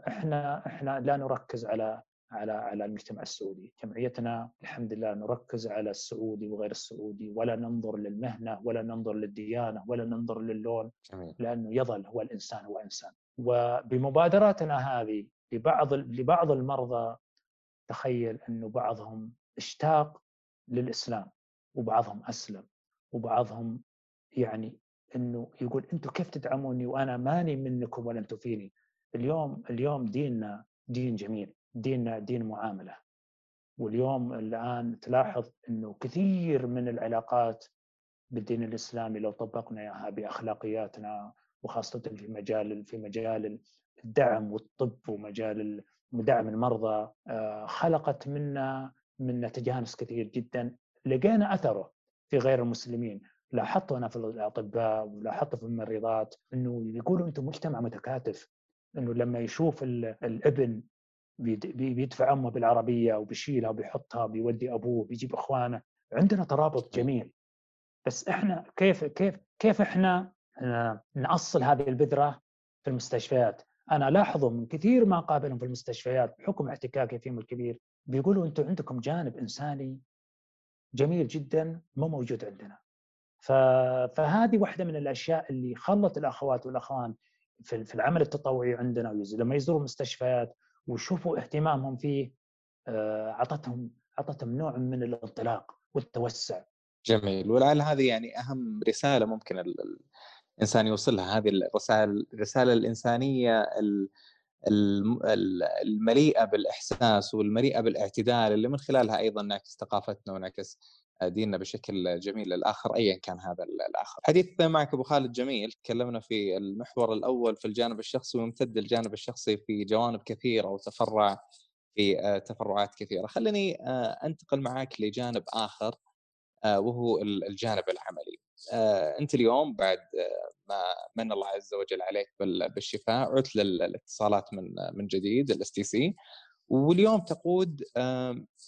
S1: إحنا إحنا لا نركز على على على المجتمع السعودي، جمعيتنا الحمد لله نركز على السعودي وغير السعودي ولا ننظر للمهنة ولا ننظر للديانة ولا ننظر للون لأنه يظل هو الإنسان هو إنسان. وبمبادراتنا هذه لبعض لبعض المرضى تخيل انه بعضهم اشتاق للإسلام وبعضهم أسلم وبعضهم يعني أنه يقول أنتم كيف تدعموني وأنا ماني منكم ولا أنتم فيني؟ اليوم اليوم ديننا دين جميل ديننا دين معاملة. واليوم الآن تلاحظ إنه كثير من العلاقات بالدين الإسلامي لو طبقنا إياها بأخلاقياتنا وخاصة في مجال في مجال الدعم والطب ومجال دعم المرضى آه، خلقت منا منا تجانس كثير جدا. لقينا أثره في غير المسلمين. لاحظت أنا في الأطباء ولاحظت في الممرضات إنه يقولوا أنتم مجتمع متكاتف. إنه لما يشوف الابن بيدفع أمه بالعربية وبيشيلها وبيحطها بيودي أبوه بيجيب إخوانه عندنا ترابط جميل. بس إحنا كيف كيف كيف إحنا آه، نأصل هذه البذرة في المستشفيات؟ أنا لاحظوا من كثير ما قابلهم في المستشفيات بحكم احتكاكي فيهم الكبير. بيقولوا أنتم عندكم جانب إنساني جميل جدا مو موجود عندنا. فهذه واحدة من الأشياء اللي خلت الأخوات والأخوان في العمل التطوعي عندنا لما يزوروا المستشفيات ويشوفوا اهتمامهم فيه آه، اعطتهم أعطتهم نوع من الانطلاق والتوسع.
S2: جميل ولعل هذه يعني أهم رسالة ممكن الإنسان يوصلها هذه الرسائل الرسالة الإنسانية المليئة بالإحساس والمليئة بالإعتدال اللي من خلالها أيضا نعكس ثقافتنا ونعكس ديننا بشكل جميل للآخر ايا كان هذا الآخر. حديث معك أبو خالد جميل، تكلمنا في المحور الأول في الجانب الشخصي ويمتد الجانب الشخصي في جوانب كثيرة وتفرع في آه، تفرعات كثيرة. خليني آه، أنتقل معك لجانب آخر آه، وهو الجانب العملي. أنت اليوم بعد ما من الله عز وجل عليك بالشفاء عدت للاتصالات من من جديد ال STC واليوم تقود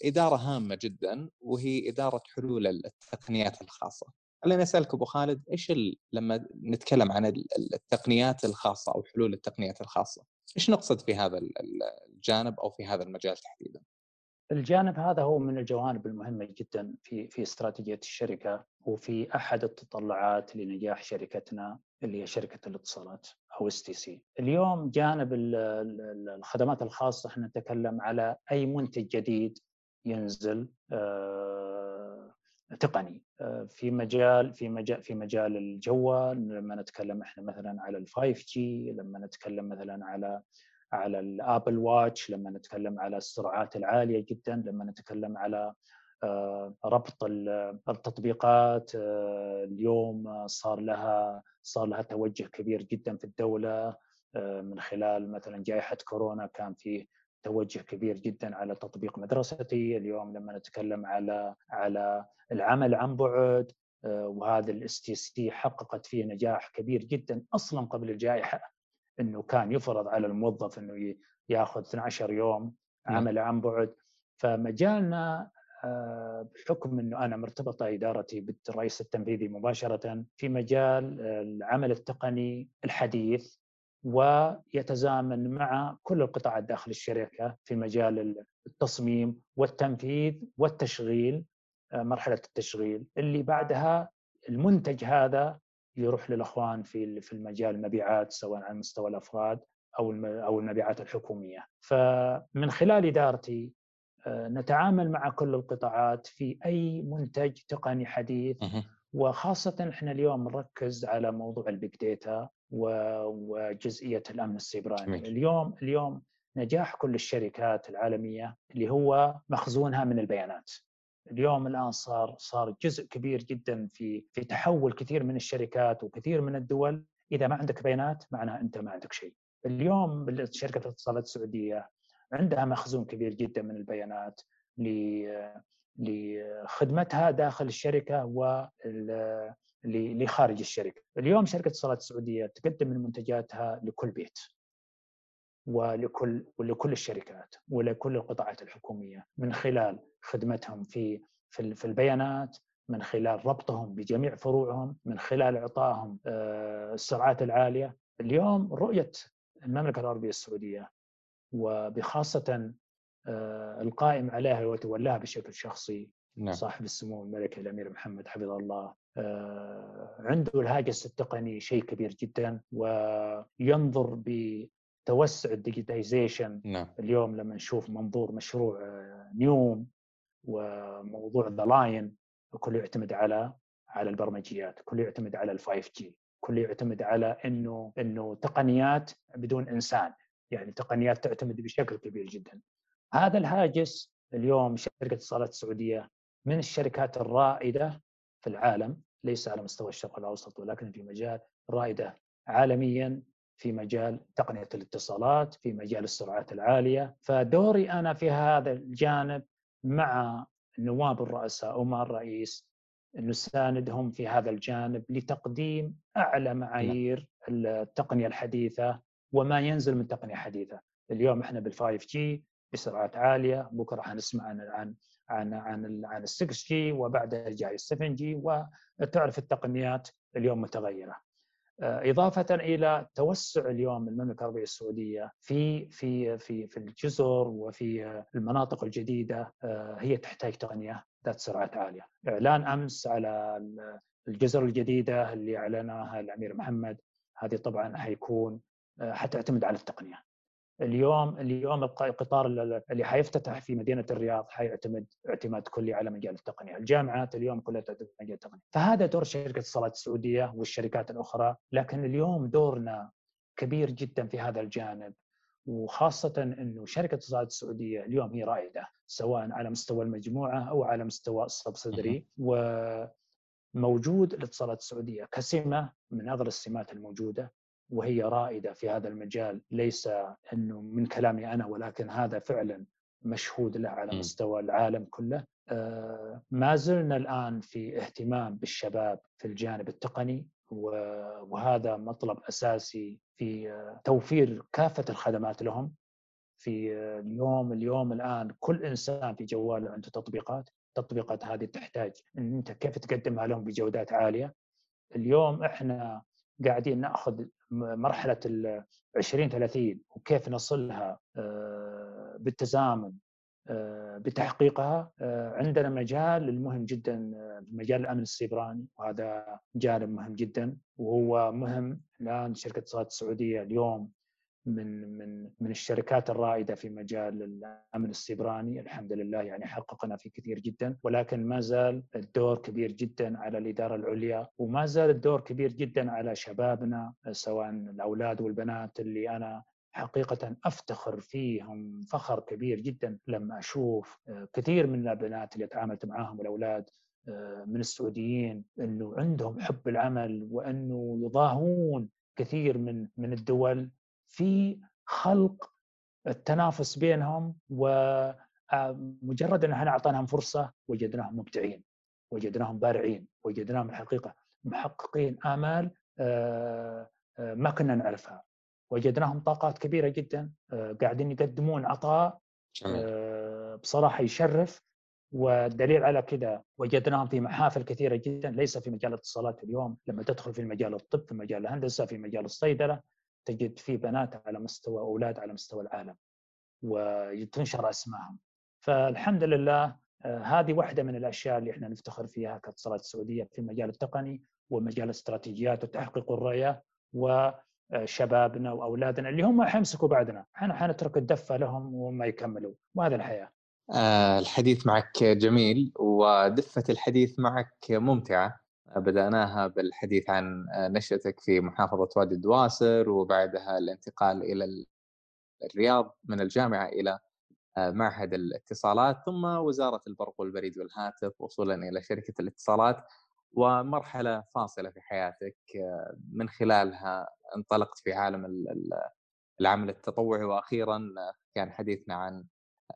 S2: إدارة هامة جدا وهي إدارة حلول التقنيات الخاصة. خليني أسألك أبو خالد إيش لما نتكلم عن التقنيات الخاصة أو حلول التقنيات الخاصة، إيش نقصد في هذا الجانب أو في هذا المجال تحديدا؟
S1: الجانب هذا هو من الجوانب المهمة جدا في في استراتيجية الشركة وفي أحد التطلعات لنجاح شركتنا اللي هي شركة الاتصالات أو STC. اليوم جانب الخدمات الخاصة إحنا نتكلم على أي منتج جديد ينزل آه، تقني في مجال في مجال في مجال الجوال لما نتكلم إحنا مثلا على ال 5 G لما نتكلم مثلا على على ال Apple Watch لما نتكلم على السرعات العالية جدا لما نتكلم على آه، ربط التطبيقات آه، اليوم صار لها صار لها توجه كبير جدا في الدولة آه، من خلال مثلا جائحة كورونا كان فيه توجه كبير جدا على تطبيق مدرستي اليوم لما نتكلم على على العمل عن بعد وهذا ال STC حققت فيه نجاح كبير جدا أصلا قبل الجائحة إنه كان يفرض على الموظف إنه ياخذ 12 يوم نعم. عمل عن بعد فمجالنا آه، بحكم إنه أنا مرتبطة إدارتي بالرئيس التنفيذي مباشرة في مجال العمل التقني الحديث ويتزامن مع كل القطاعات داخل الشركة في مجال التصميم والتنفيذ والتشغيل آه، مرحلة التشغيل. اللي بعدها المنتج هذا يروح للأخوان في في المجال المبيعات سواء على مستوى الأفراد أو أو المبيعات الحكومية. فمن خلال إدارتي آه، نتعامل مع كل القطاعات في أي منتج تقني حديث. وخاصة إحنا اليوم نركز على موضوع ال big data وجزئية الأمن السيبراني. اليوم اليوم نجاح كل الشركات العالمية اللي هو مخزونها من البيانات. اليوم الآن صار صار جزء كبير جدا في في تحول كثير من الشركات وكثير من الدول. إذا ما عندك بيانات معناها أنت ما عندك شيء. اليوم شركه الاتصالات السعودية عندها مخزون كبير جدا من البيانات لخدمتها داخل الشركة و لخارج الشركة. اليوم شركة الاتصالات السعوديه تقدم من منتجاتها لكل بيت. ولكل ولكل الشركات ولكل القطاعات الحكومية من خلال خدمتهم في في البيانات من خلال ربطهم بجميع فروعهم من خلال إعطائهم آه، السرعات العالية اليوم رؤية المملكة العربية السعودية وبخاصة آه، القائم عليها وتولاها بشكل شخصي نعم. صاحب السمو الملكي الأمير محمد حفظه الله آه، عنده الهاجس التقني شيء كبير جدا وينظر بتوسع الديجيتايزيشن نعم. اليوم لما نشوف منظور مشروع نيوم وموضوع The Line كله يعتمد على على البرمجيات كله يعتمد على ال 5 G كله يعتمد على إنه إنه تقنيات بدون إنسان يعني تقنيات تعتمد بشكل كبير جدا هذا الهاجس اليوم شركة الاتصالات السعودية من الشركات الرائدة في العالم ليس على مستوى الشرق الأوسط ولكن في مجال رائدة عالميا في مجال تقنية الاتصالات في مجال السرعات العالية فدوري أنا في هذا الجانب مع نواب الرؤساء ومع الرئيس نساندهم في هذا الجانب لتقديم أعلى نعم. معايير التقنية الحديثة وما ينزل من تقنية حديثة. اليوم إحنا بال 5 G بسرعات عالية، بكرة حنسمع عن عن عن عن عن ال 6 G وبعدها جاي ال 7 G وتعرف التقنيات اليوم متغيرة. آه، إضافة إلى توسع اليوم المملكة العربية السعودية في في في في الجزر وفي المناطق الجديدة آه، هي تحتاج تقنية ذات سرعات عالية. إعلان أمس على الجزر الجديدة اللي أعلنها الأمير محمد هذه طبعا حيكون آه، حتعتمد على التقنية. اليوم اليوم القطار اللي حيفتتح في مدينة الرياض حيعتمد اعتماد كلي على مجال التقنية، الجامعات اليوم كلها تعتمد على مجال التقنية، فهذا دور شركة الاتصالات السعودية والشركات الأخرى، لكن اليوم دورنا كبير جدا في هذا الجانب وخاصة إنه شركة الاتصالات السعودية اليوم هي رائدة سواء على مستوى المجموعة أو على مستوى السبسيدري. وموجود الاتصالات السعودية كسمة من افضل السمات الموجودة. وهي رائدة في هذا المجال ليس إنه من كلامي أنا ولكن هذا فعلا مشهود له على مستوى العالم كله. آه، ما زلنا الآن في اهتمام بالشباب في الجانب التقني وهذا مطلب أساسي في آه، توفير كافة الخدمات لهم. في آه، اليوم اليوم الآن كل إنسان في جواله عنده تطبيقات التطبيقات هذه تحتاج إن أنت كيف تقدمها لهم بجودات عالية. اليوم إحنا قاعدين نأخذ مرحلة ال 20 30 وكيف نصلها آه، بالتزامن آه، بتحقيقها آه، عندنا مجال المهم جدا مجال الأمن السيبراني وهذا جانب مهم جدا وهو مهم الآن شركه اتصالات السعودية اليوم. من من من الشركات الرائدة في مجال الأمن السيبراني. الحمد لله يعني حققنا في كثير جدا ولكن ما زال الدور كبير جدا على الإدارة العليا وما زال الدور كبير جدا على شبابنا سواء الأولاد والبنات اللي أنا حقيقة أفتخر فيهم فخر كبير جدا. لما أشوف كثير من البنات اللي تعاملت معاهم والأولاد من السعوديين أنه عندهم حب العمل وأنه يضاهون كثير من من الدول. في خلق التنافس بينهم ومجرد أن إحنا أعطيناهم فرصة وجدناهم مبدعين وجدناهم بارعين وجدناهم الحقيقة محققين آمال آه، آه، ما كنا نعرفها. وجدناهم طاقات كبيرة جدا آه، قاعدين يقدمون عطاء بصراحة يشرف. والدليل على كذا وجدناهم في محافل كثيرة جدا ليس في مجال الاتصالات اليوم لما تدخل في مجال الطب في مجال الهندسة في مجال الصيدلة. تجد في بنات على مستوى أولاد على مستوى العالم وتنشر أسمائهم. فالحمد لله آه، هذه واحدة من الأشياء اللي إحنا نفتخر فيها كاتصالات السعوديه في المجال التقني ومجال الاستراتيجيات وتحقيق الرؤية وشبابنا وأولادنا اللي هم حيمسكوا بعدنا. إحنا حنترك الدفة لهم وهم يكملوا وهذا الحياة.
S2: آه، الحديث معك جميل ودفة الحديث معك ممتعة. بدأناها بالحديث عن نشأتك في محافظة وادي الدواسر وبعدها الانتقال إلى الرياض من الجامعة إلى آه، معهد الاتصالات ثم وزارة البرق والبريد والهاتف وصولا إلى شركة الاتصالات ومرحلة فاصلة في حياتك آه، من خلالها انطلقت في عالم العمل التطوعي وأخيرا كان حديثنا عن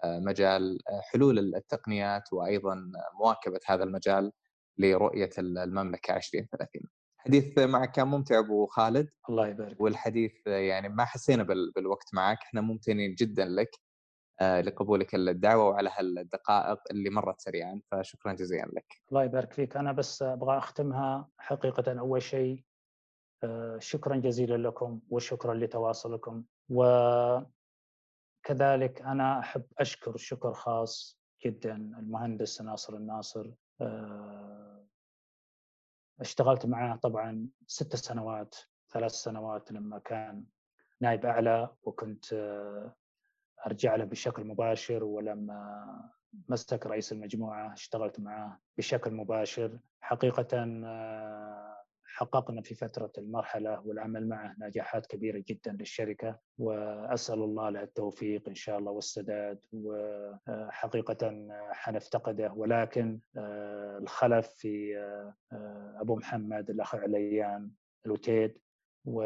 S2: آه، مجال حلول التقنيات وأيضا مواكبة هذا المجال. لرؤية المملكة 2030 الحديث معك كان ممتع أبو خالد.
S1: الله يبارك.
S2: والحديث يعني ما حسينا بالوقت معك. إحنا ممتنين جدا لك آه، لقبولك الدعوة وعلى هالدقائق اللي مرت سريعا فشكرا جزيلا لك.
S1: الله يبارك فيك. أنا بس أبغى أختمها حقيقة أول شيء آه، شكرا جزيلا لكم وشكرا لتواصلكم. وكذلك أنا أحب أشكر شكر خاص جدا المهندس ناصر الناصر آه، اشتغلت معه طبعا ست سنوات ثلاث سنوات لما كان نائب أعلى وكنت آه، أرجع له بشكل مباشر ولما مسك رئيس المجموعة اشتغلت معه بشكل مباشر. حقيقه آه، حققنا في فترة المرحلة والعمل معه نجاحات كبيرة جدا للشركة وأسأل الله له التوفيق إن شاء الله والسداد وحقيقة حنفتقده. ولكن آه، الخلف في آه، أبو محمد الأخ عليان الوتيد و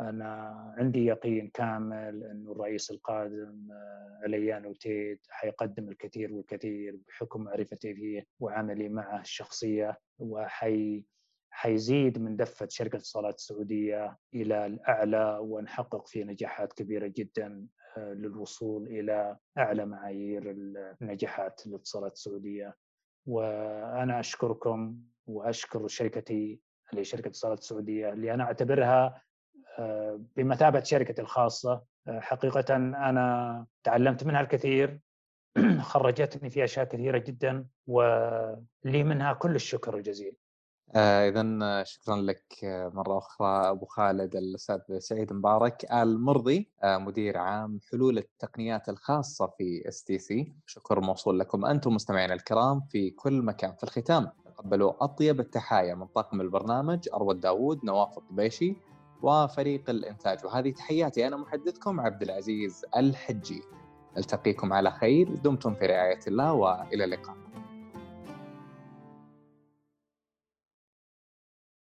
S1: أنا عندي يقين كامل انه الرئيس القادم آه، عليان وتيد حيقدم الكثير والكثير بحكم معرفتي فيه وعملي معه الشخصية وحي حيزيد من دفة شركة الاتصالات السعودية إلى الأعلى ونحقق فيه نجاحات كبيرة جدا آه، للوصول إلى أعلى معايير النجاحات الاتصالات السعودية. وأنا أشكركم وأشكر شركتي اللي هي شركه الاتصالات السعودية اللي أنا أعتبرها بمثابة شركتي الخاصة. حقيقة أنا تعلمت منها الكثير. خرجتني في أشياء كثيرة جدا ولي منها كل الشكر الجزيل.
S2: آه اذا شكرا لك مرة أخرى. أبو خالد الأستاذ سعيد مبارك. آل مرضي آه مدير عام حلول التقنيات الخاصة في STC شكر موصول لكم أنتم مستمعينا الكرام في كل مكان في الختام. تقبلوا أطيب التحايا من طاقم البرنامج أروى داوود نواف الطبيشي. وفريق الإنتاج. وهذه تحياتي أنا محدثكم عبد العزيز الحجي. ألتقيكم على خير. دمتم في رعاية الله وإلى اللقاء.